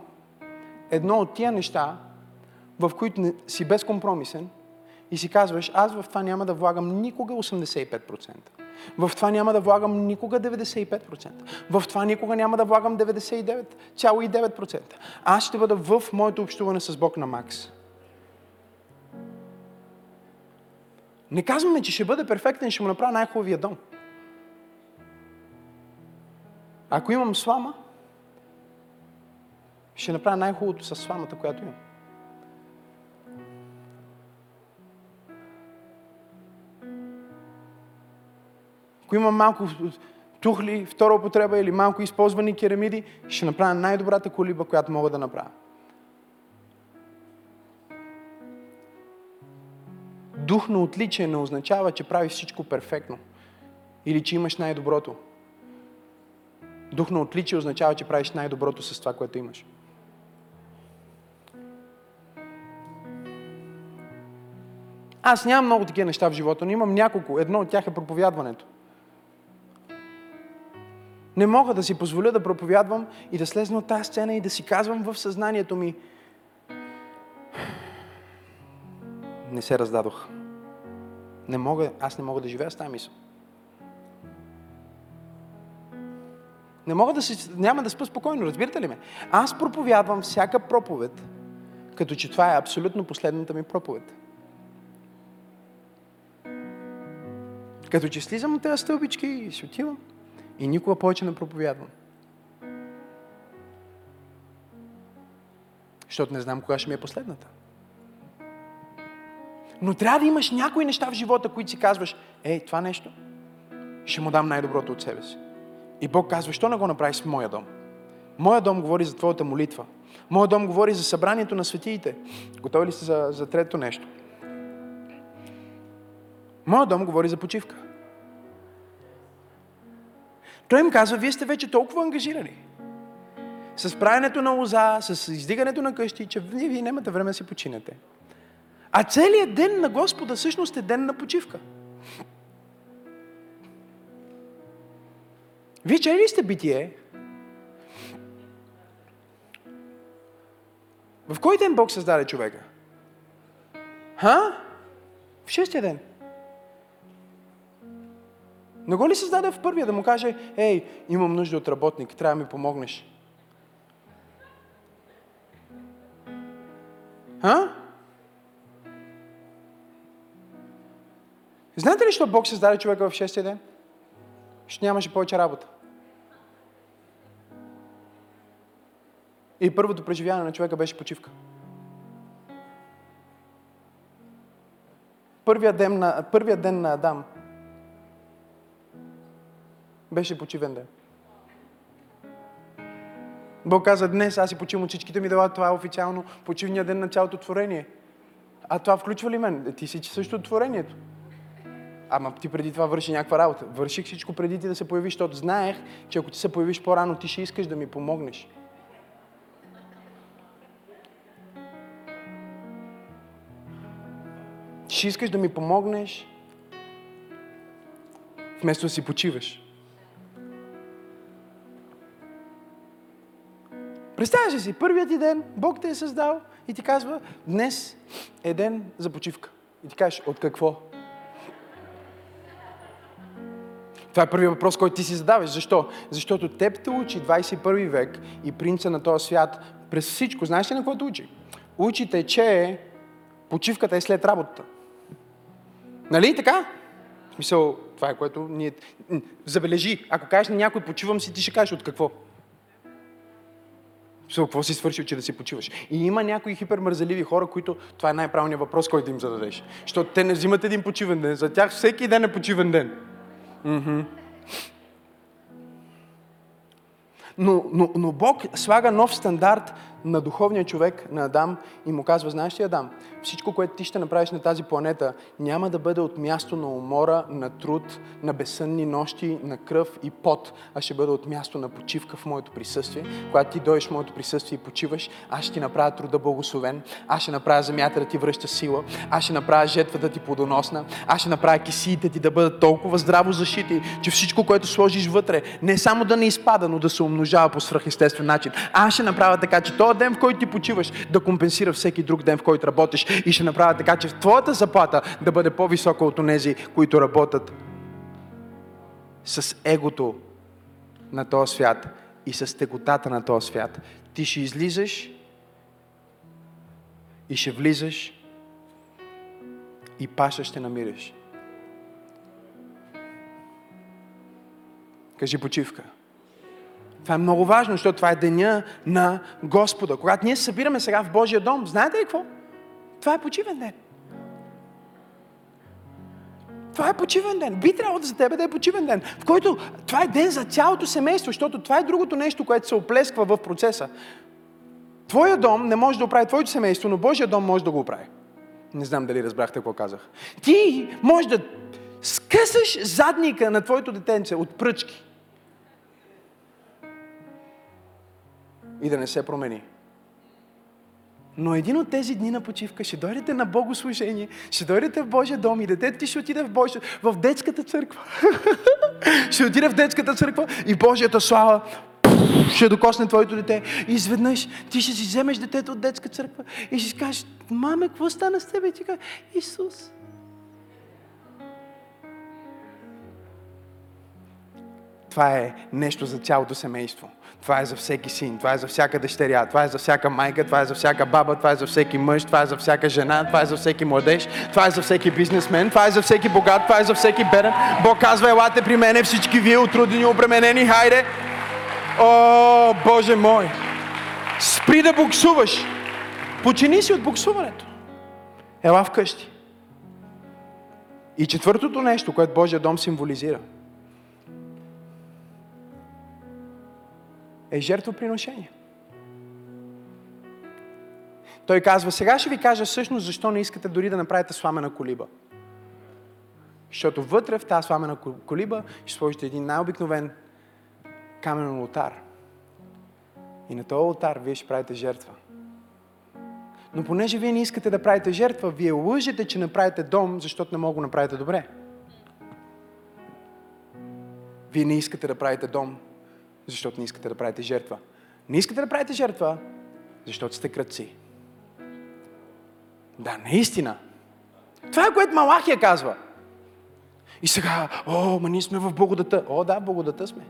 едно от тия неща, в които не, си безкомпромисен и си казваш, аз в това няма да влагам никога 85%. В това няма да влагам никога 95%. В това никога няма да влагам 99,9%. Аз ще бъда в моето общуване с Бог на Макс. Не казваме, че ще бъде перфектен, ще му направя най-хубавия дом. Ако имам слама, ще направя най-хубавото с сламата, която имам. Ако имам малко тухли, втора употреба или малко използвани керамиди, ще направя най-добрата колиба, която мога да направя. Дух на отличие не означава, че правиш всичко перфектно или че имаш най-доброто. Дух на отличие означава, че правиш най-доброто с това, което имаш. Аз нямам много такива неща в живота, но имам няколко. Едно от тях е проповядването. Не мога да си позволя да проповядвам и да слезна от тази сцена и да си казвам в съзнанието ми не се раздадох. Не мога, аз не мога да живея с тази мисъл. Не мога да си, няма да спа спокойно, разбирате ли ме? Аз проповядвам всяка проповед, като че това е абсолютно последната ми проповед. Като че слизам от тези стълбички и си отивам и никога повече не проповядвам. Защото не знам кога ще ми е последната. Но трябва да имаш някои неща в живота, които си казваш, ей, това нещо, ще му дам най-доброто от себе си. И Бог казва, що не го направиш с моя дом? Моя дом говори за твоята молитва. Моя дом говори за събранието на светиите. Готови ли сте за, за трето нещо? Моя дом говори за почивка. Той им казва, вие сте вече толкова ангажирани с правенето на лоза, с издигането на къщи, че вие, вие нямате време да си починете. А целият ден на Господа всъщност е ден на почивка. Вие чели ли сте битие? В кой ден Бог създаде човека? Ха? В шестия ден. Не го ли създаде в първия да му каже, ей, имам нужда от работник, трябва да ми помогнеш? А? Знаете ли, що Бог създаде човека в шестия ден? Ще нямаше повече работа. И първото преживяване на човека беше почивка. Първият ден на, първият ден на Адам беше почивен ден. Бог каза, днес аз си почивам от всичките ми дела, това е официално почивния ден на цялото творение. А това включва ли мен? Ти си също творението. Ама ти преди това върши някаква работа. Върших всичко преди ти да се появиш, защото знаех, че ако ти се появиш по-рано, ти ще искаш да ми помогнеш. Ще искаш да ми помогнеш, вместо да си почиваш. Представяш си, първият ти ден, Бог те е създал и ти казва, днес е ден за почивка. И ти кажеш, от какво? Това е първият въпрос, който ти си задаваш. Защо? Защото теб те учи 21 век и принца на този свят през всичко. Знаеш ли на те учи? Учите, че почивката е след работата. Нали така? В смисъл, това е което ние... Забележи, ако кажеш на някой почивам си, ти ще кажеш от какво? Смисъл, какво си свършил, че да си почиваш? И има някои хипермързеливи хора, които това е най-правилният въпрос, който им зададеш. Защото те не взимат един почивен ден. За тях всеки ден е почивен ден. Но, но, но Бог слага нов стандарт на духовния човек, на Адам, и му казва, знаеш ли, Адам, всичко, което ти ще направиш на тази планета, няма да бъде от място на умора, на труд, на безсънни нощи, на кръв и пот, а ще бъде от място на почивка в моето присъствие. Когато ти дойдеш в моето присъствие и почиваш, аз ще ти направя труда благословен, аз ще направя земята да ти връща сила, аз ще направя жетвата ти плодоносна, аз ще направя кисиите ти да бъдат толкова здраво защити, че всичко, което сложиш вътре, не само да не изпада, но да се умножава по свръхестествен начин. Аз ще направя така, че този ден, в който ти почиваш, да компенсира всеки друг ден, в който работиш и ще направя така, че твоята заплата да бъде по-висока от онези, които работят с егото на този свят и с теготата на този свят. Ти ще излизаш и ще влизаш и паша ще намираш. Кажи почивка. Това е много важно, защото това е деня на Господа. Когато ние събираме сега в Божия дом, знаете ли какво? Това е почивен ден. Това е почивен ден. Би трябвало за тебе да е почивен ден, в който това е ден за цялото семейство, защото това е другото нещо, което се оплесква в процеса. Твоя дом не може да оправи твоето семейство, но Божия дом може да го оправи. Не знам дали разбрахте какво казах. Ти може да скъсаш задника на твоето детенце от пръчки и да не се промени. Но един от тези дни на почивка ще дойдете на богослужение, ще дойдете в Божия дом и детето ти ще отиде в, Божия, в детската църква. ще отиде в детската църква и Божията слава ще докосне твоето дете. И изведнъж ти ще си вземеш детето от детска църква и ще си кажеш, маме, какво стана с тебе? И ти кажеш, Исус. Това е нещо за цялото семейство. Това е за всеки син, това е за всяка дъщеря, това е за всяка майка, това е за всяка баба, това е за всеки мъж, това е за всяка жена, това е за всеки младеж, това е за всеки бизнесмен, това е за всеки богат, това е за всеки беден. Бог казва, елате при мене всички вие, отрудени, обременени, хайде. О, Боже мой! Спри да буксуваш. Почини си от буксуването. Ела вкъщи. И четвъртото нещо, което Божия дом символизира – е жертвоприношение. Той казва, сега ще ви кажа всъщност защо не искате дори да направите сламена колиба. Защото вътре в тази сламена колиба ще сложите един най-обикновен каменен алтар. И на този алтар вие ще правите жертва. Но понеже вие не искате да правите жертва, вие лъжете, че направите дом, защото не мога да направите добре. Вие не искате да правите дом, защото не искате да правите жертва. Не искате да правите жертва, защото сте кръци. Да, наистина. Това е което Малахия казва. И сега, о, ма ние сме в благодата. О, да, благодата сме.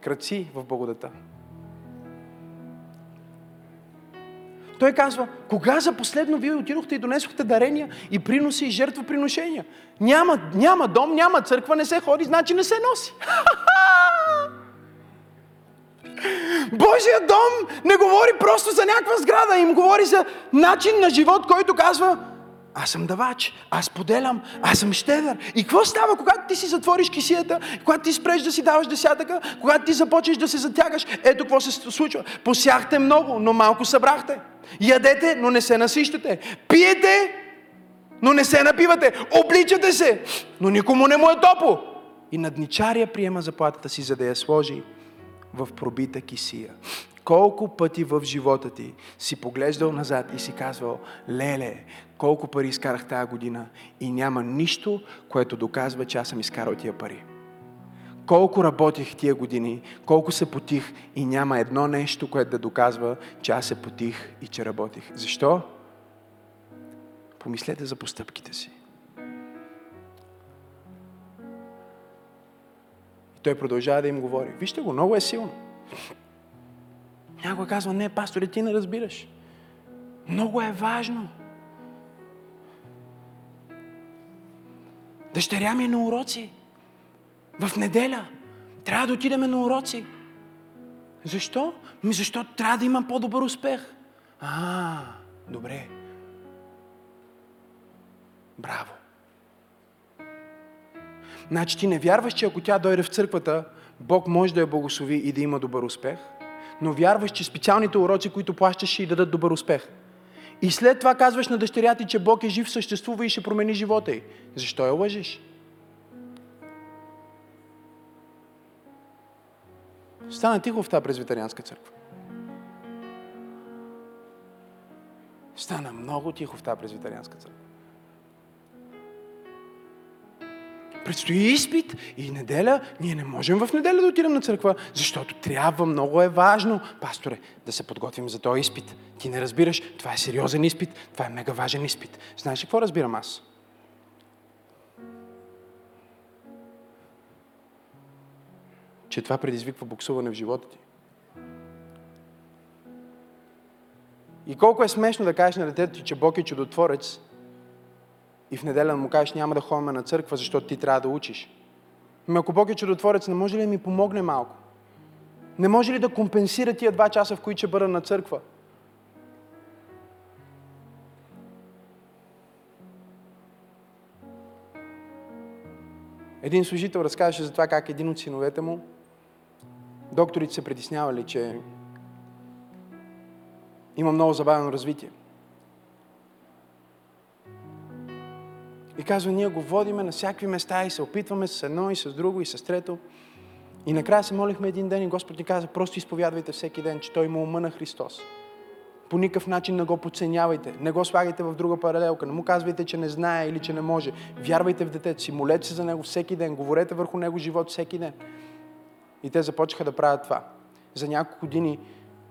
Кръци в благодата. Той казва, кога за последно вие отидохте и донесохте дарения и приноси и жертвоприношения? Няма, няма дом, няма църква, не се ходи, значи не се носи. Божия дом не говори просто за някаква сграда, им говори за начин на живот, който казва, аз съм давач, аз поделям, аз съм щедър. И какво става, когато ти си затвориш кисията, когато ти спреш да си даваш десятъка, когато ти започнеш да се затягаш? Ето какво се случва. Посяхте много, но малко събрахте. Ядете, но не се насищате. Пиете, но не се напивате. Обличате се, но никому не му е топло. И надничария приема заплатата си, за да я сложи в пробита кисия. Колко пъти в живота ти си поглеждал назад и си казвал, леле, колко пари изкарах тази година и няма нищо, което доказва, че аз съм изкарал тия пари. Колко работих тия години, колко се потих и няма едно нещо, което да доказва, че аз се потих и че работих. Защо? Помислете за постъпките си. Той продължава да им говори. Вижте го, много е силно. Някой казва, не, пасторе, ти не разбираш. Много е важно. Дъщеря ми е на уроци. В неделя. Трябва да отидеме на уроци. Защо? Ми защото трябва да имам по-добър успех. А, добре. Браво. Значи ти не вярваш, че ако тя дойде в църквата, Бог може да я благослови и да има добър успех, но вярваш, че специалните уроци, които плащаш, ще й дадат добър успех. И след това казваш на дъщеря ти, че Бог е жив, съществува и ще промени живота й. Защо я лъжиш? Стана тихо в тази презвитарианска църква. Стана много тихо в тази презвитарианска църква. Предстои изпит и неделя. Ние не можем в неделя да отидем на църква, защото трябва, много е важно, пасторе, да се подготвим за този изпит. Ти не разбираш, това е сериозен изпит, това е мега важен изпит. Знаеш ли какво разбирам аз? Че това предизвиква буксуване в живота ти. И колко е смешно да кажеш на детето ти, че Бог е чудотворец, и в неделя му кажеш, няма да ходим на църква, защото ти трябва да учиш. Ами ако Бог е чудотворец, не може ли да ми помогне малко? Не може ли да компенсира тия два часа, в които ще бъда на църква? Един служител разказваше за това как един от синовете му, докторите се притеснявали, че има много забавено развитие. И казва, ние го водиме на всякакви места и се опитваме с едно и с друго и с трето. И накрая се молихме един ден и Господ ни каза, просто изповядвайте всеки ден, че Той има ума на Христос. По никакъв начин не го подценявайте, не го слагайте в друга паралелка, не му казвайте, че не знае или че не може. Вярвайте в детето си, молете се за него всеки ден, говорете върху него живот всеки ден. И те започнаха да правят това. За няколко години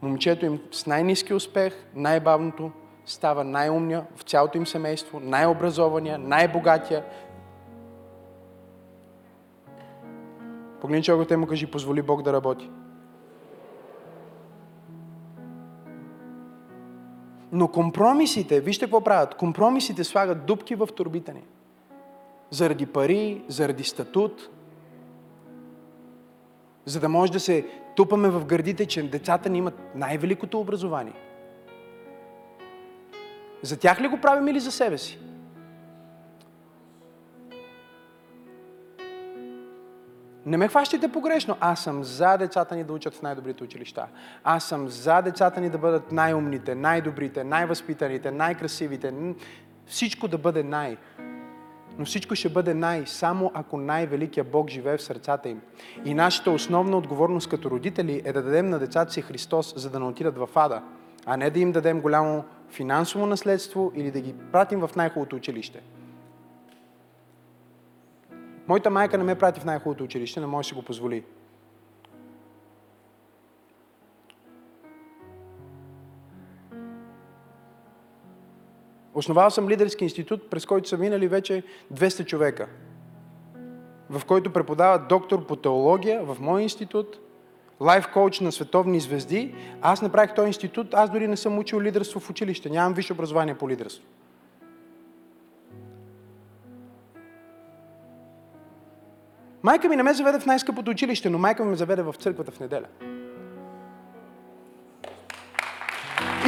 момчето им с най-низки успех, най-бавното, става най-умния в цялото им семейство, най-образования, най-богатия. Погледни човекът и му кажи, позволи Бог да работи. Но компромисите, вижте какво правят, компромисите слагат дубки в турбите ни. Заради пари, заради статут, за да може да се тупаме в гърдите, че децата ни имат най-великото образование. За тях ли го правим или за себе си? Не ме хващайте погрешно. Аз съм за децата ни да учат в най-добрите училища. Аз съм за децата ни да бъдат най-умните, най-добрите, най-възпитаните, най-красивите. Всичко да бъде най. Но всичко ще бъде най, само ако най-великият Бог живее в сърцата им. И нашата основна отговорност като родители е да дадем на децата си Христос, за да не отидат в ада, а не да им дадем голямо финансово наследство или да ги пратим в най-хубавото училище. Моята майка не ме прати в най-хубавото училище, не може да си го позволи. Основал съм лидерски институт, през който са минали вече 200 човека, в който преподават доктор по теология в мой институт, лайф коуч на световни звезди. Аз направих този институт, аз дори не съм учил лидерство в училище, нямам висше образование по лидерство. Майка ми не ме заведе в най-скъпото училище, но майка ми ме заведе в църквата в неделя.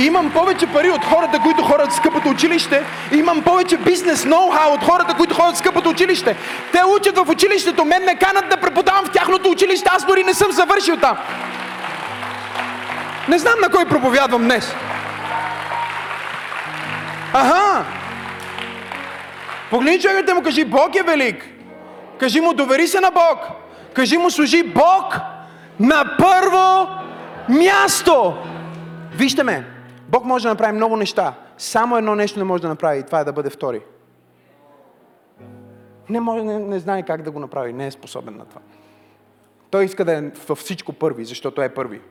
Имам повече пари от хората, които ходят в скъпото училище. И имам повече бизнес ноу-хау от хората, които ходят в скъпото училище. Те учат в училището, мен ме канат да преподавам в тяхното училище, аз дори не съм завършил там. Не знам на кой проповядвам днес. Аха! Погледни човекът му кажи, Бог е велик. Кажи му, довери се на Бог. Кажи му, служи Бог на първо място. Вижте ме, Бог може да направи много неща. Само едно нещо не може да направи и това е да бъде втори. Не, може, не, не знае как да го направи, не е способен на това. Той иска да е във всичко първи, защото е първи.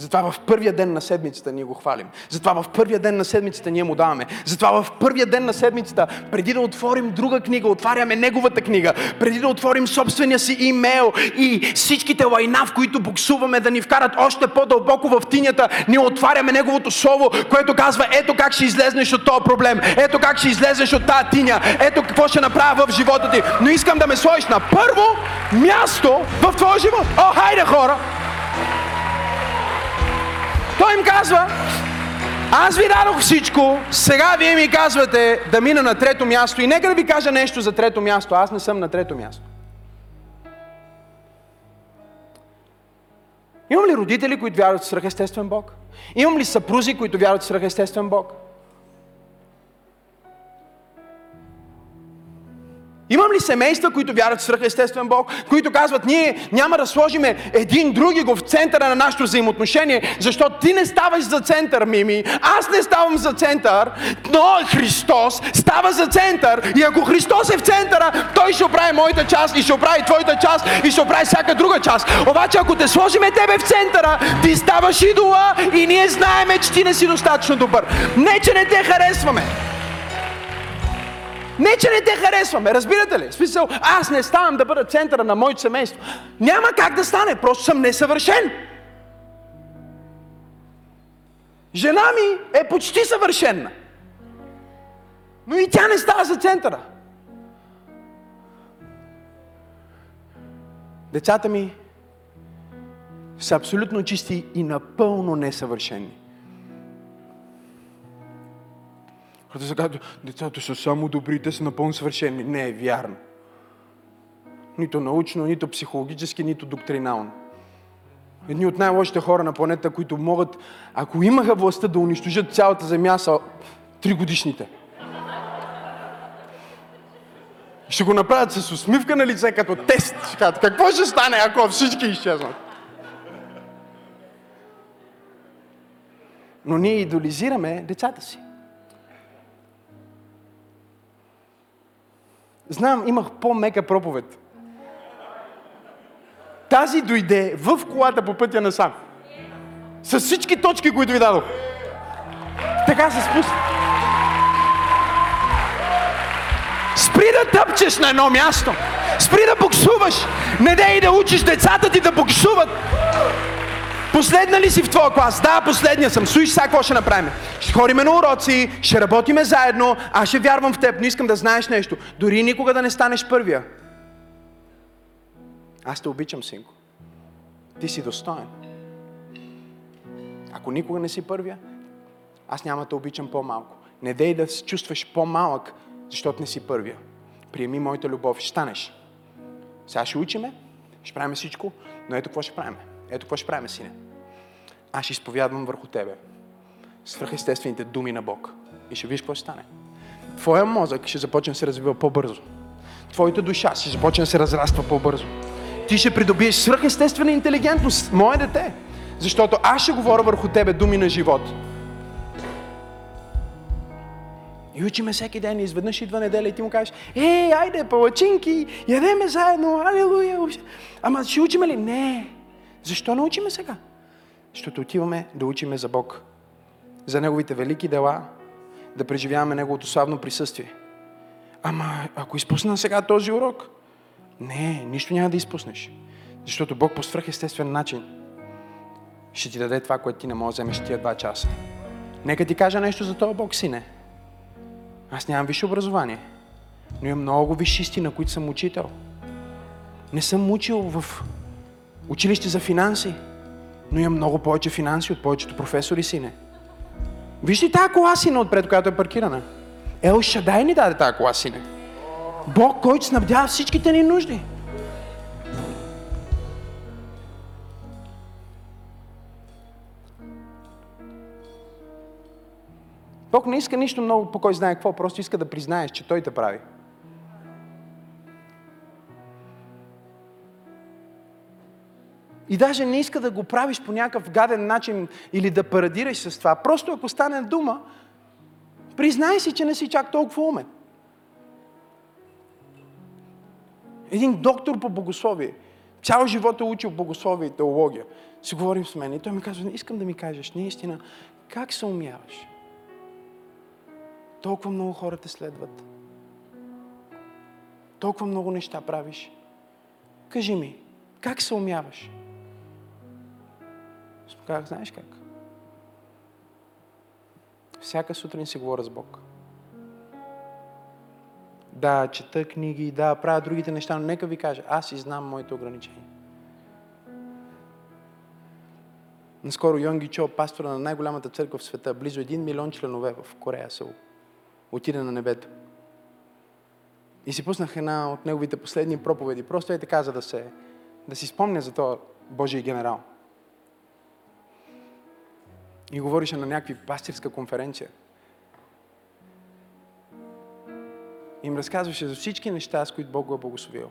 Затова в първия ден на седмицата ние го хвалим. Затова в първия ден на седмицата ние му даваме. Затова в първия ден на седмицата, преди да отворим друга книга, отваряме неговата книга. Преди да отворим собствения си имейл и всичките лайна, в които буксуваме да ни вкарат още по-дълбоко в тинята, ние отваряме неговото слово, което казва, ето как ще излезнеш от този проблем, ето как ще излезеш от тази тиня, ето какво ще направя в живота ти. Но искам да ме сложиш на първо място в твоя живот. О, хайде хора! Той им казва, аз ви дадох всичко, сега вие ми казвате да мина на трето място и нека да ви кажа нещо за трето място. Аз не съм на трето място. Имам ли родители, които вярват в свръхестествен Бог? Имам ли съпрузи, които вярват в свръхестествен Бог? Имам ли семейства, които вярват в свръхестествен Бог, които казват, ние няма да сложиме един други го в центъра на нашето взаимоотношение, защото ти не ставаш за център, Мими, аз не ставам за център, но Христос става за център и ако Христос е в центъра, Той ще оправи моята част и ще оправи твоята част и ще оправи всяка друга част. Обаче ако те сложиме тебе в центъра, ти ставаш идола и ние знаеме, че ти не си достатъчно добър. Не, че не те харесваме. Не, че не те харесваме, разбирате ли? В смисъл, аз не ставам да бъда центъра на моето семейство. Няма как да стане, просто съм несъвършен. Жена ми е почти съвършенна. Но и тя не става за центъра. Децата ми са абсолютно чисти и напълно несъвършени. Хората са казват, децата са само добри, те са напълно съвършени. Не е вярно. Нито научно, нито психологически, нито доктринално. Едни от най-лошите хора на планета, които могат, ако имаха властта да унищожат цялата земя, са тригодишните. Ще го направят с усмивка на лице, като тест. Кажат, какво ще стане, ако всички изчезнат? Но ние идолизираме децата си. Знам, имах по-мека проповед. Тази дойде в колата по пътя на сам. С всички точки, които ви дадох. Така се спусна. Спри да тъпчеш на едно място. Спри да буксуваш. Не дей да учиш децата ти да буксуват. Последна ли си в твоя клас? Да, последния съм. Слушай сега какво ще направим. Ще ходиме на уроци, ще работиме заедно, аз ще вярвам в теб, но искам да знаеш нещо. Дори никога да не станеш първия. Аз те обичам, синко. Ти си достоен. Ако никога не си първия, аз няма да обичам по-малко. Не дей да се чувстваш по-малък, защото не си първия. Приеми моята любов, ще станеш. Сега ще учиме, ще правим всичко, но ето какво ще правим. Ето какво ще правим, сине. Аз ще изповядвам върху тебе свръхестествените думи на Бог. И ще видиш какво ще стане. Твоя мозък ще започне да се развива по-бързо. Твоята душа ще започне да се разраства по-бързо. Ти ще придобиеш свръхестествена интелигентност, мое дете. Защото аз ще говоря върху тебе думи на живот. И учиме всеки ден, и изведнъж идва неделя и ти му кажеш, ей, айде, палачинки, ядеме заедно, алилуя. Ама ще учиме ли? Не. Защо не учиме сега? Защото отиваме да учиме за Бог. за Неговите велики дела, да преживяваме Неговото славно присъствие. Ама, ако изпусна сега този урок, не, нищо няма да изпуснеш. Защото Бог по свръхестествен начин ще ти даде това, което ти не можеш да вземеш тия два часа. Нека ти кажа нещо за този Бог, сине. Аз нямам висше образование, но имам много висшисти, на които съм учител. Не съм учил в училище за финанси, но имам много повече финанси от повечето професори, сине. Виж ли тази кола, сине, отпред, която е паркирана? Ел Шадай ни даде тази кола, сине. Бог, който снабдява всичките ни нужди. Бог не иска нищо много по кой знае какво, просто иска да признаеш, че Той те прави. И даже не иска да го правиш по някакъв гаден начин или да парадираш с това. Просто ако стане дума, признай си, че не си чак толкова умен. Един доктор по богословие, цял живот е учил богословие и теология. Си говорим с мен и той ми казва, искам да ми кажеш наистина, как се умяваш? Толкова много хора те следват. Толкова много неща правиш. Кажи ми, как се умяваш? Как знаеш как? Всяка сутрин си говоря с Бог. Да, чета книги, да, правя другите неща, но нека ви кажа, аз и знам моите ограничения. Наскоро Йонги Чо, пастора на най-голямата църква в света, близо 1 милион членове в Корея, Сеул, отиде на небето. И си пуснах една от неговите последни проповеди. Просто е така, за да, се, да си спомня за този Божий генерал. И говорише на някакви пастирска конференция. Им разказваше за всички неща, с които Бог го е благословил.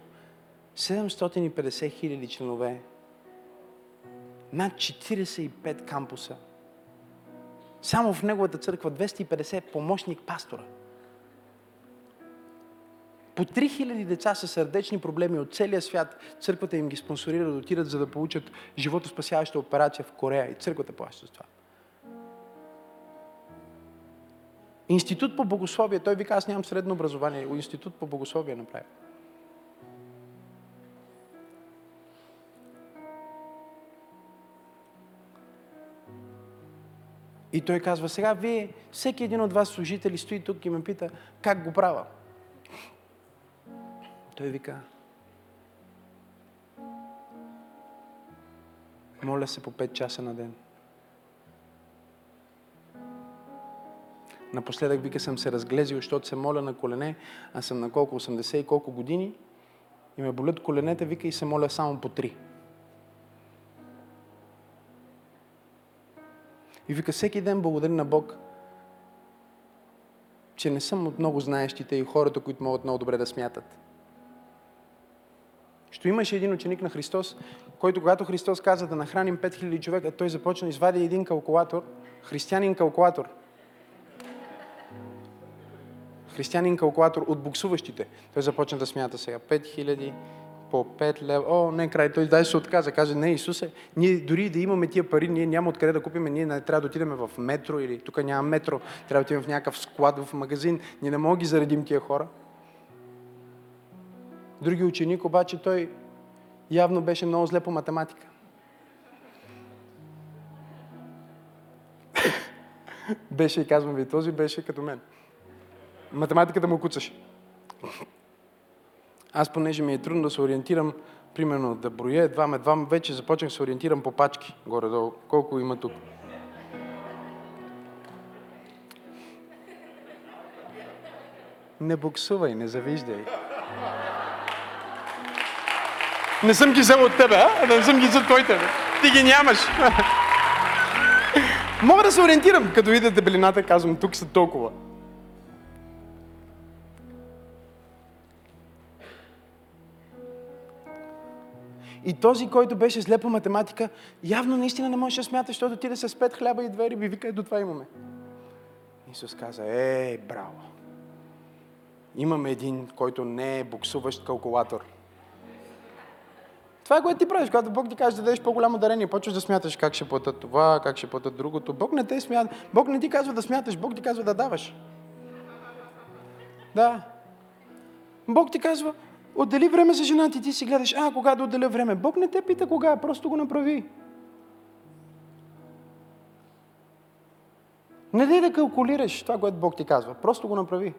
750 хиляди членове, над 45 кампуса. Само в неговата църква 250 помощник пастора. По 3000 деца с сърдечни проблеми от целия свят църквата им ги спонсорира да отидат, за да получат животоспасяваща операция в Корея и църквата плаща с това. Институт по богословие. Той вика, аз нямам средно образование. Институт по богословие направи. И той казва, сега вие, всеки един от вас служители стои тук и ме пита, как го правя? Той вика, моля се по 5 часа на ден. Напоследък, вика, съм се разглезил, защото се моля на колене, а съм на колко 80 и колко години и ме болят коленете, вика, и се моля само по три. И вика, всеки ден благодаря на Бог, че не съм от много знаещите и хората, които могат много добре да смятат. Що имаше един ученик на Христос, който когато Христос каза да нахраним 5000 човека, той започна извади един калкулатор, християнин калкулатор – християнин калкулатор от буксуващите. Той започна да смята сега. 5000 по 5 лева. О, не, край. Той даже се отказа. Каже, не, Исусе, ние дори да имаме тия пари, ние няма откъде да купим. Ние не трябва да отидем в метро или тук няма метро. Трябва да отидем в някакъв склад, в магазин. Ние не можем да ги заредим тия хора. Други ученик обаче той явно беше много зле по математика. беше, и казвам ви, този беше като мен математиката му куцаше. Аз, понеже ми е трудно да се ориентирам, примерно да броя едва ме два, вече започнах да се ориентирам по пачки, горе-долу. Колко има тук? Не буксувай, не завиждай. Не съм ги взел от тебе, а? Не съм ги взел твоите. Ти ги нямаш. Мога да се ориентирам, като видя дебелината, казвам, тук са толкова. И този, който беше зле по математика, явно наистина не можеше да смята, защото ти да се спет хляба и две риби. Вика, е, до това имаме. Исус каза, ей, браво! Имаме един, който не е буксуващ калкулатор. Това е което ти правиш, когато Бог ти каже да дадеш по-голямо дарение, почваш да смяташ как ще платят това, как ще платят другото. Бог не те смята. Бог не ти казва да смяташ, Бог ти казва да даваш. Да. Бог ти казва, отдели време за жена ти, ти си гледаш, а, кога да отделя време. Бог не те пита кога, просто го направи. Не дай да калкулираш това, което Бог ти казва. Просто го направи.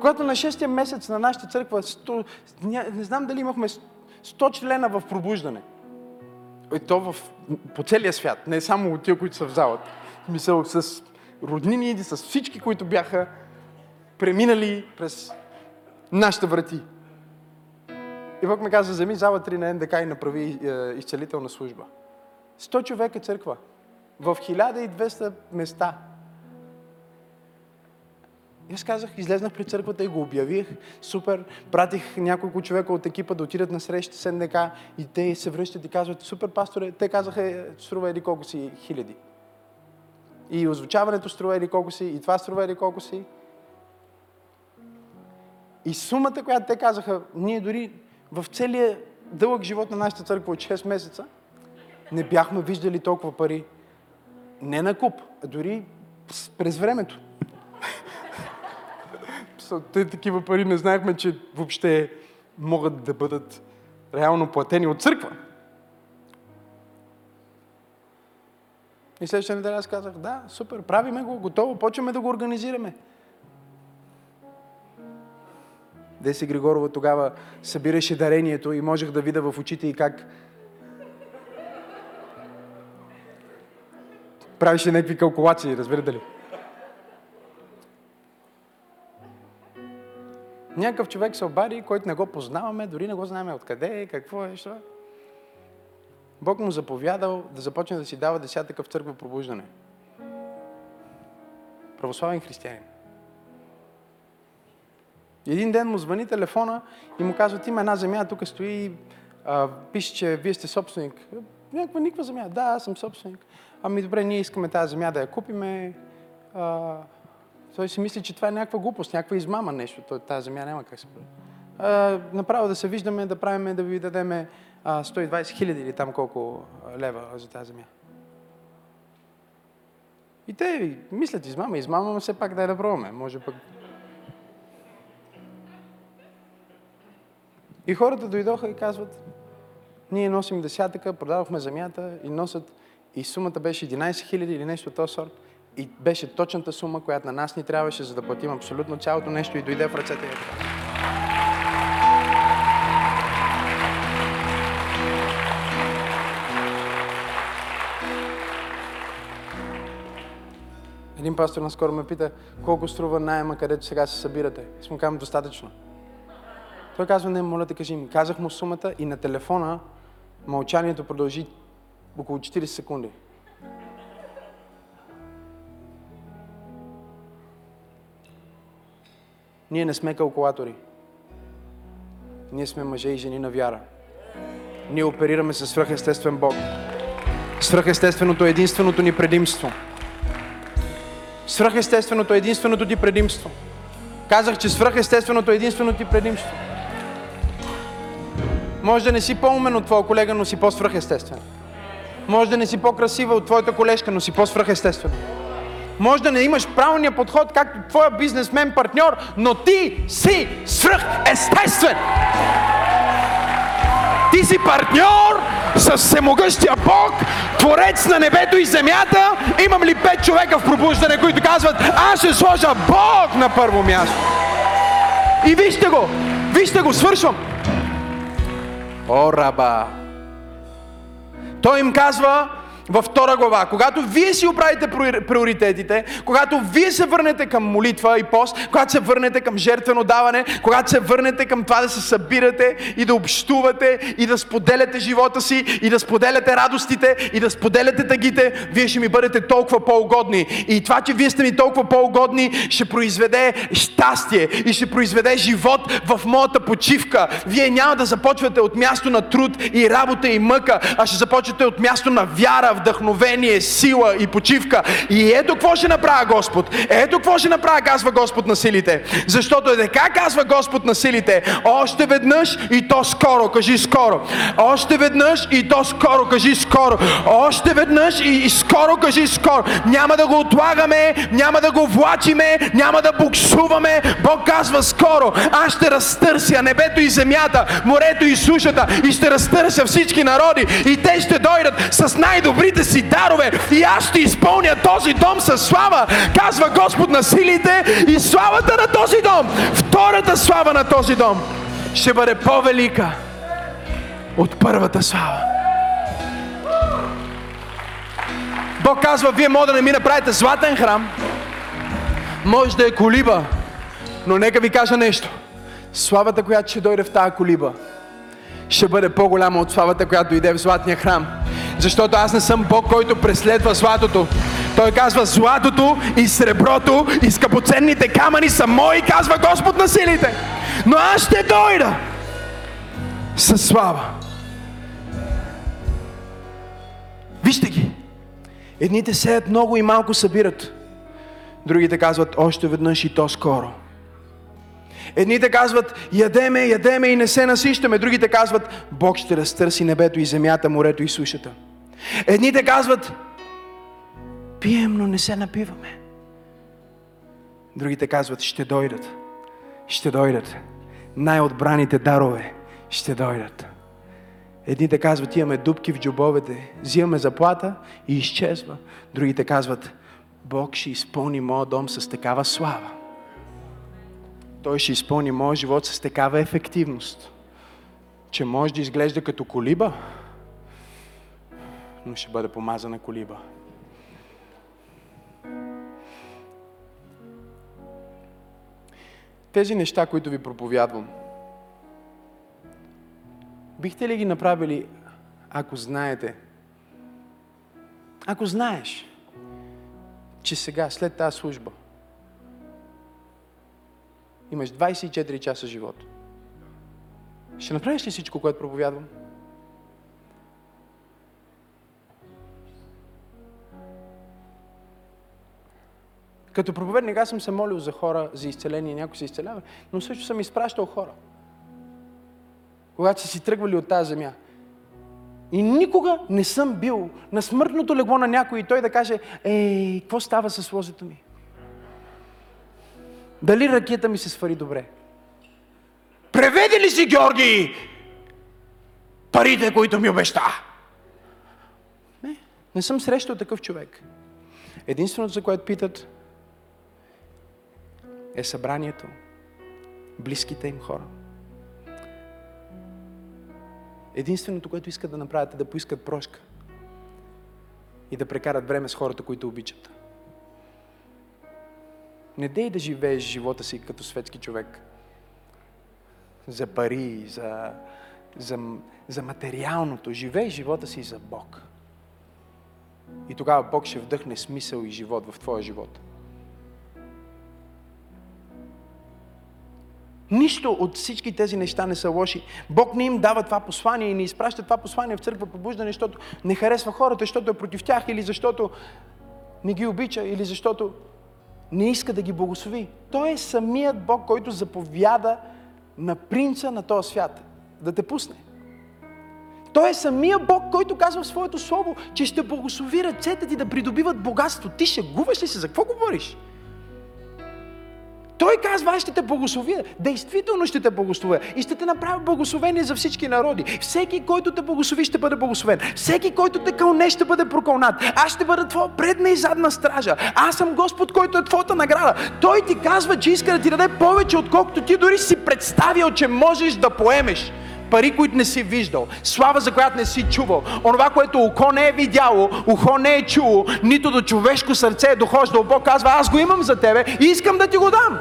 Когато на 6 месец на нашата църква, 100, не знам дали имахме 100 члена в пробуждане. И то в, по целия свят, не само от тия, които са в залата. Мисъл с роднини, с всички, които бяха преминали през нашите врати. И Бог ми каза, вземи зала 3 на НДК и направи е, изцелителна служба. 100 човека църква. В 1200 места. И аз казах, излезнах при църквата и го обявих. Супер. Пратих няколко човека от екипа да отидат на срещи с НДК и те се връщат и казват, супер пасторе, те казаха, «Е, струва еди колко си хиляди. И озвучаването струва еди колко си, и това струва еди колко си. И сумата, която те казаха, ние дори в целия дълъг живот на нашата църква от 6 месеца, не бяхме виждали толкова пари. Не на куп, а дори през времето. Те такива пари не знаехме, че въобще могат да бъдат реално платени от църква. И следващия неделя аз казах, да, супер, правиме го, готово, почваме да го организираме. Деси Григорова тогава събираше дарението и можех да видя в очите и как правеше някакви калкулации, разбирате ли? Някакъв човек се обади, който не го познаваме, дори не го знаем откъде е, какво е, що. Бог му заповядал да започне да си дава десятъка в църква пробуждане. Православен християнин. Един ден му звъни телефона и му казват, има една земя, тук стои, а, пише, че вие сте собственик. Някаква никаква земя. Да, аз съм собственик. Ами добре, ние искаме тази земя да я купиме. А, той си мисли, че това е някаква глупост, някаква измама нещо. Той, тази земя няма как се прави. Направо да се виждаме, да правиме, да ви дадеме 120 хиляди или там колко лева за тази земя. И те мислят измама, измама, но все пак дай да пробваме. Може пък И хората дойдоха и казват, ние носим десятъка, продавахме земята и носят, и сумата беше 11 000 или нещо от този сорт. И беше точната сума, която на нас ни трябваше, за да платим абсолютно цялото нещо и дойде в ръцете. Един пастор наскоро ме пита, колко струва найема, където сега се събирате. Аз му казвам, достатъчно. Той казва, не, моля те, кажи ми. Казах му сумата и на телефона мълчанието продължи около 40 секунди. Ние не сме калкулатори. Ние сме мъже и жени на вяра. Ние оперираме със свръхестествен Бог. Свръхестественото е единственото ни предимство. Свръхестественото е единственото ти предимство. Казах, че свръхестественото е единственото ти предимство. Може да не си по-умен от твоя колега, но си по-свръхестествен. Може да не си по-красива от твоята колежка, но си по-свръхестествен. Може да не имаш правилния подход, както твоя бизнесмен партньор, но ти си свръхестествен. Ти си партньор с всемогъщия Бог, Творец на небето и земята. Имам ли пет човека в пробуждане, които казват, аз ще сложа Бог на първо място. И вижте го, вижте го, свършвам. О, раба! Той им казва, във втора глава, когато вие си оправите приоритетите, когато вие се върнете към молитва и пост, когато се върнете към жертвено даване, когато се върнете към това да се събирате и да общувате и да споделяте живота си и да споделяте радостите и да споделяте тъгите, вие ще ми бъдете толкова по-угодни. И това, че вие сте ми толкова по-угодни, ще произведе щастие и ще произведе живот в моята почивка. Вие няма да започвате от място на труд и работа и мъка, а ще започвате от място на вяра вдъхновение, сила и почивка. И ето какво ще направя Господ. Ето какво ще направя, казва Господ на силите. Защото е така казва Господ на силите. Още веднъж и то скоро, кажи скоро. Още веднъж и то скоро, кажи скоро. Още веднъж и, и скоро, кажи скоро. Няма да го отлагаме, няма да го влачиме, няма да буксуваме. Бог казва скоро. Аз ще разтърся небето и земята, морето и сушата и ще разтърся всички народи и те ще дойдат с най-добрите си дарове и аз ще изпълня този дом с слава, казва Господ на силите и славата на този дом, втората слава на този дом ще бъде по-велика от първата слава. Бог казва, вие може да не ми направите златен храм, може да е колиба, но нека ви кажа нещо. Славата, която ще дойде в тази колиба, ще бъде по-голяма от славата, която дойде в златния храм. Защото аз не съм Бог, който преследва златото. Той казва, златото и среброто и скъпоценните камъни са мои, казва Господ на силите. Но аз ще дойда със слава. Вижте ги. Едните сеят много и малко събират. Другите казват още веднъж и то скоро. Едните казват, ядеме, ядеме и не се насищаме. Другите казват, Бог ще разтърси небето и земята, морето и сушата. Едните казват, пием, но не се напиваме. Другите казват, ще дойдат. Ще дойдат. Най-отбраните дарове ще дойдат. Едните казват, имаме дубки в джобовете, взимаме заплата и изчезва. Другите казват, Бог ще изпълни моят дом с такава слава. Той ще изпълни моят живот с такава ефективност, че може да изглежда като колиба, но ще бъде помазана колиба. Тези неща, които ви проповядвам, бихте ли ги направили, ако знаете, ако знаеш, че сега, след тази служба, имаш 24 часа живот. Ще направиш ли всичко, което проповядвам? Като проповедник аз съм се молил за хора, за изцеление, някой се изцелява, но също съм изпращал хора. Когато са си тръгвали от тази земя. И никога не съм бил на смъртното легло на някой и той да каже, ей, какво става с лозето ми? Дали ракета ми се свари добре? Преведе ли си, Георги, парите, които ми обеща? Не, не съм срещал такъв човек. Единственото, за което питат, е събранието, близките им хора. Единственото, което искат да направят е да поискат прошка и да прекарат време с хората, които обичат. Не дей да живееш живота си като светски човек. За пари, за, за, за материалното. Живей живота си за Бог. И тогава Бог ще вдъхне смисъл и живот в твоя живот. Нищо от всички тези неща не са лоши. Бог не им дава това послание и не изпраща това послание в църква пробуждане, защото не харесва хората, защото е против тях или защото не ги обича, или защото не иска да ги благослови. Той е самият Бог, който заповяда на принца на този свят да те пусне. Той е самия Бог, който казва в своето слово, че ще благослови ръцете ти да придобиват богатство. Ти ще губиш ли се? За какво говориш? Той казва, аз ще те благословя. Действително ще те благословя. И ще те направя благословение за всички народи. Всеки, който те благослови, ще бъде благословен. Всеки, който те кълне, ще бъде прокълнат. Аз ще бъда твоя предна и задна стража. Аз съм Господ, който е твоята награда. Той ти казва, че иска да ти даде повече, отколкото ти дори си представил, че можеш да поемеш пари, които не си виждал, слава, за която не си чувал, онова, което око не е видяло, ухо не е чуло, нито до човешко сърце е дохождало. Бог казва, аз го имам за тебе и искам да ти го дам.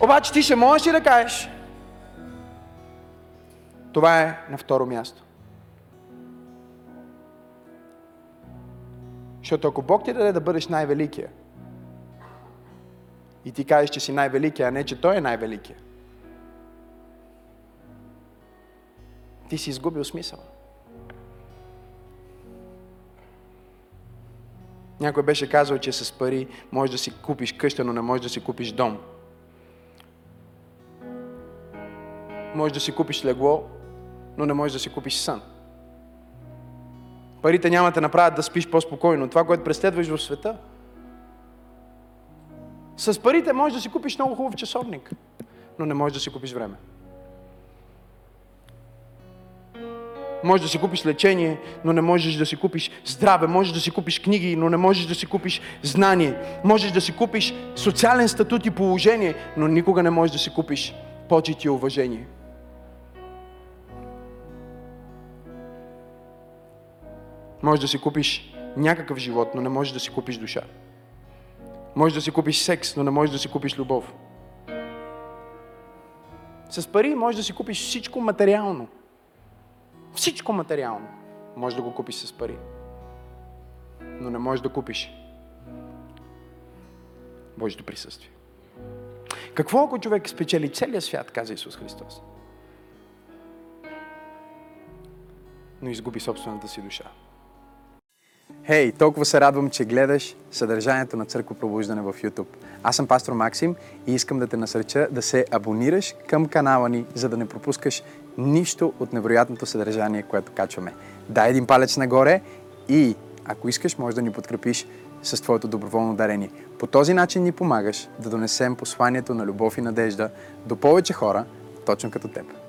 Обаче ти ще можеш ли да кажеш? Това е на второ място. Защото ако Бог ти даде да бъдеш най-великия, и ти кажеш, че си най-великия, а не, че Той е най-великия, ти си изгубил смисъл. Някой беше казал, че с пари можеш да си купиш къща, но не можеш да си купиш дом. Можеш да си купиш легло, но не можеш да си купиш сън. Парите няма да направят да спиш по-спокойно. Това, което преследваш в света. С парите можеш да си купиш много хубав часовник, но не можеш да си купиш време. Можеш да си купиш лечение, но не можеш да си купиш здраве. Можеш да си купиш книги, но не можеш да си купиш знание. Можеш да си купиш социален статут и положение, но никога не можеш да си купиш почет и уважение. Можеш да си купиш някакъв живот, но не можеш да си купиш душа. Можеш да си купиш секс, но не можеш да си купиш любов. С пари можеш да си купиш всичко материално. Всичко материално можеш да го купиш с пари. Но не можеш да купиш Божието присъствие. Какво ако човек спечели целия свят, каза Исус Христос, но изгуби собствената си душа? Хей, hey, толкова се радвам, че гледаш съдържанието на Църква Пробуждане в YouTube. Аз съм пастор Максим и искам да те насърча да се абонираш към канала ни, за да не пропускаш нищо от невероятното съдържание, което качваме. Дай един палец нагоре и ако искаш, можеш да ни подкрепиш с твоето доброволно дарение. По този начин ни помагаш да донесем посланието на любов и надежда до повече хора, точно като теб.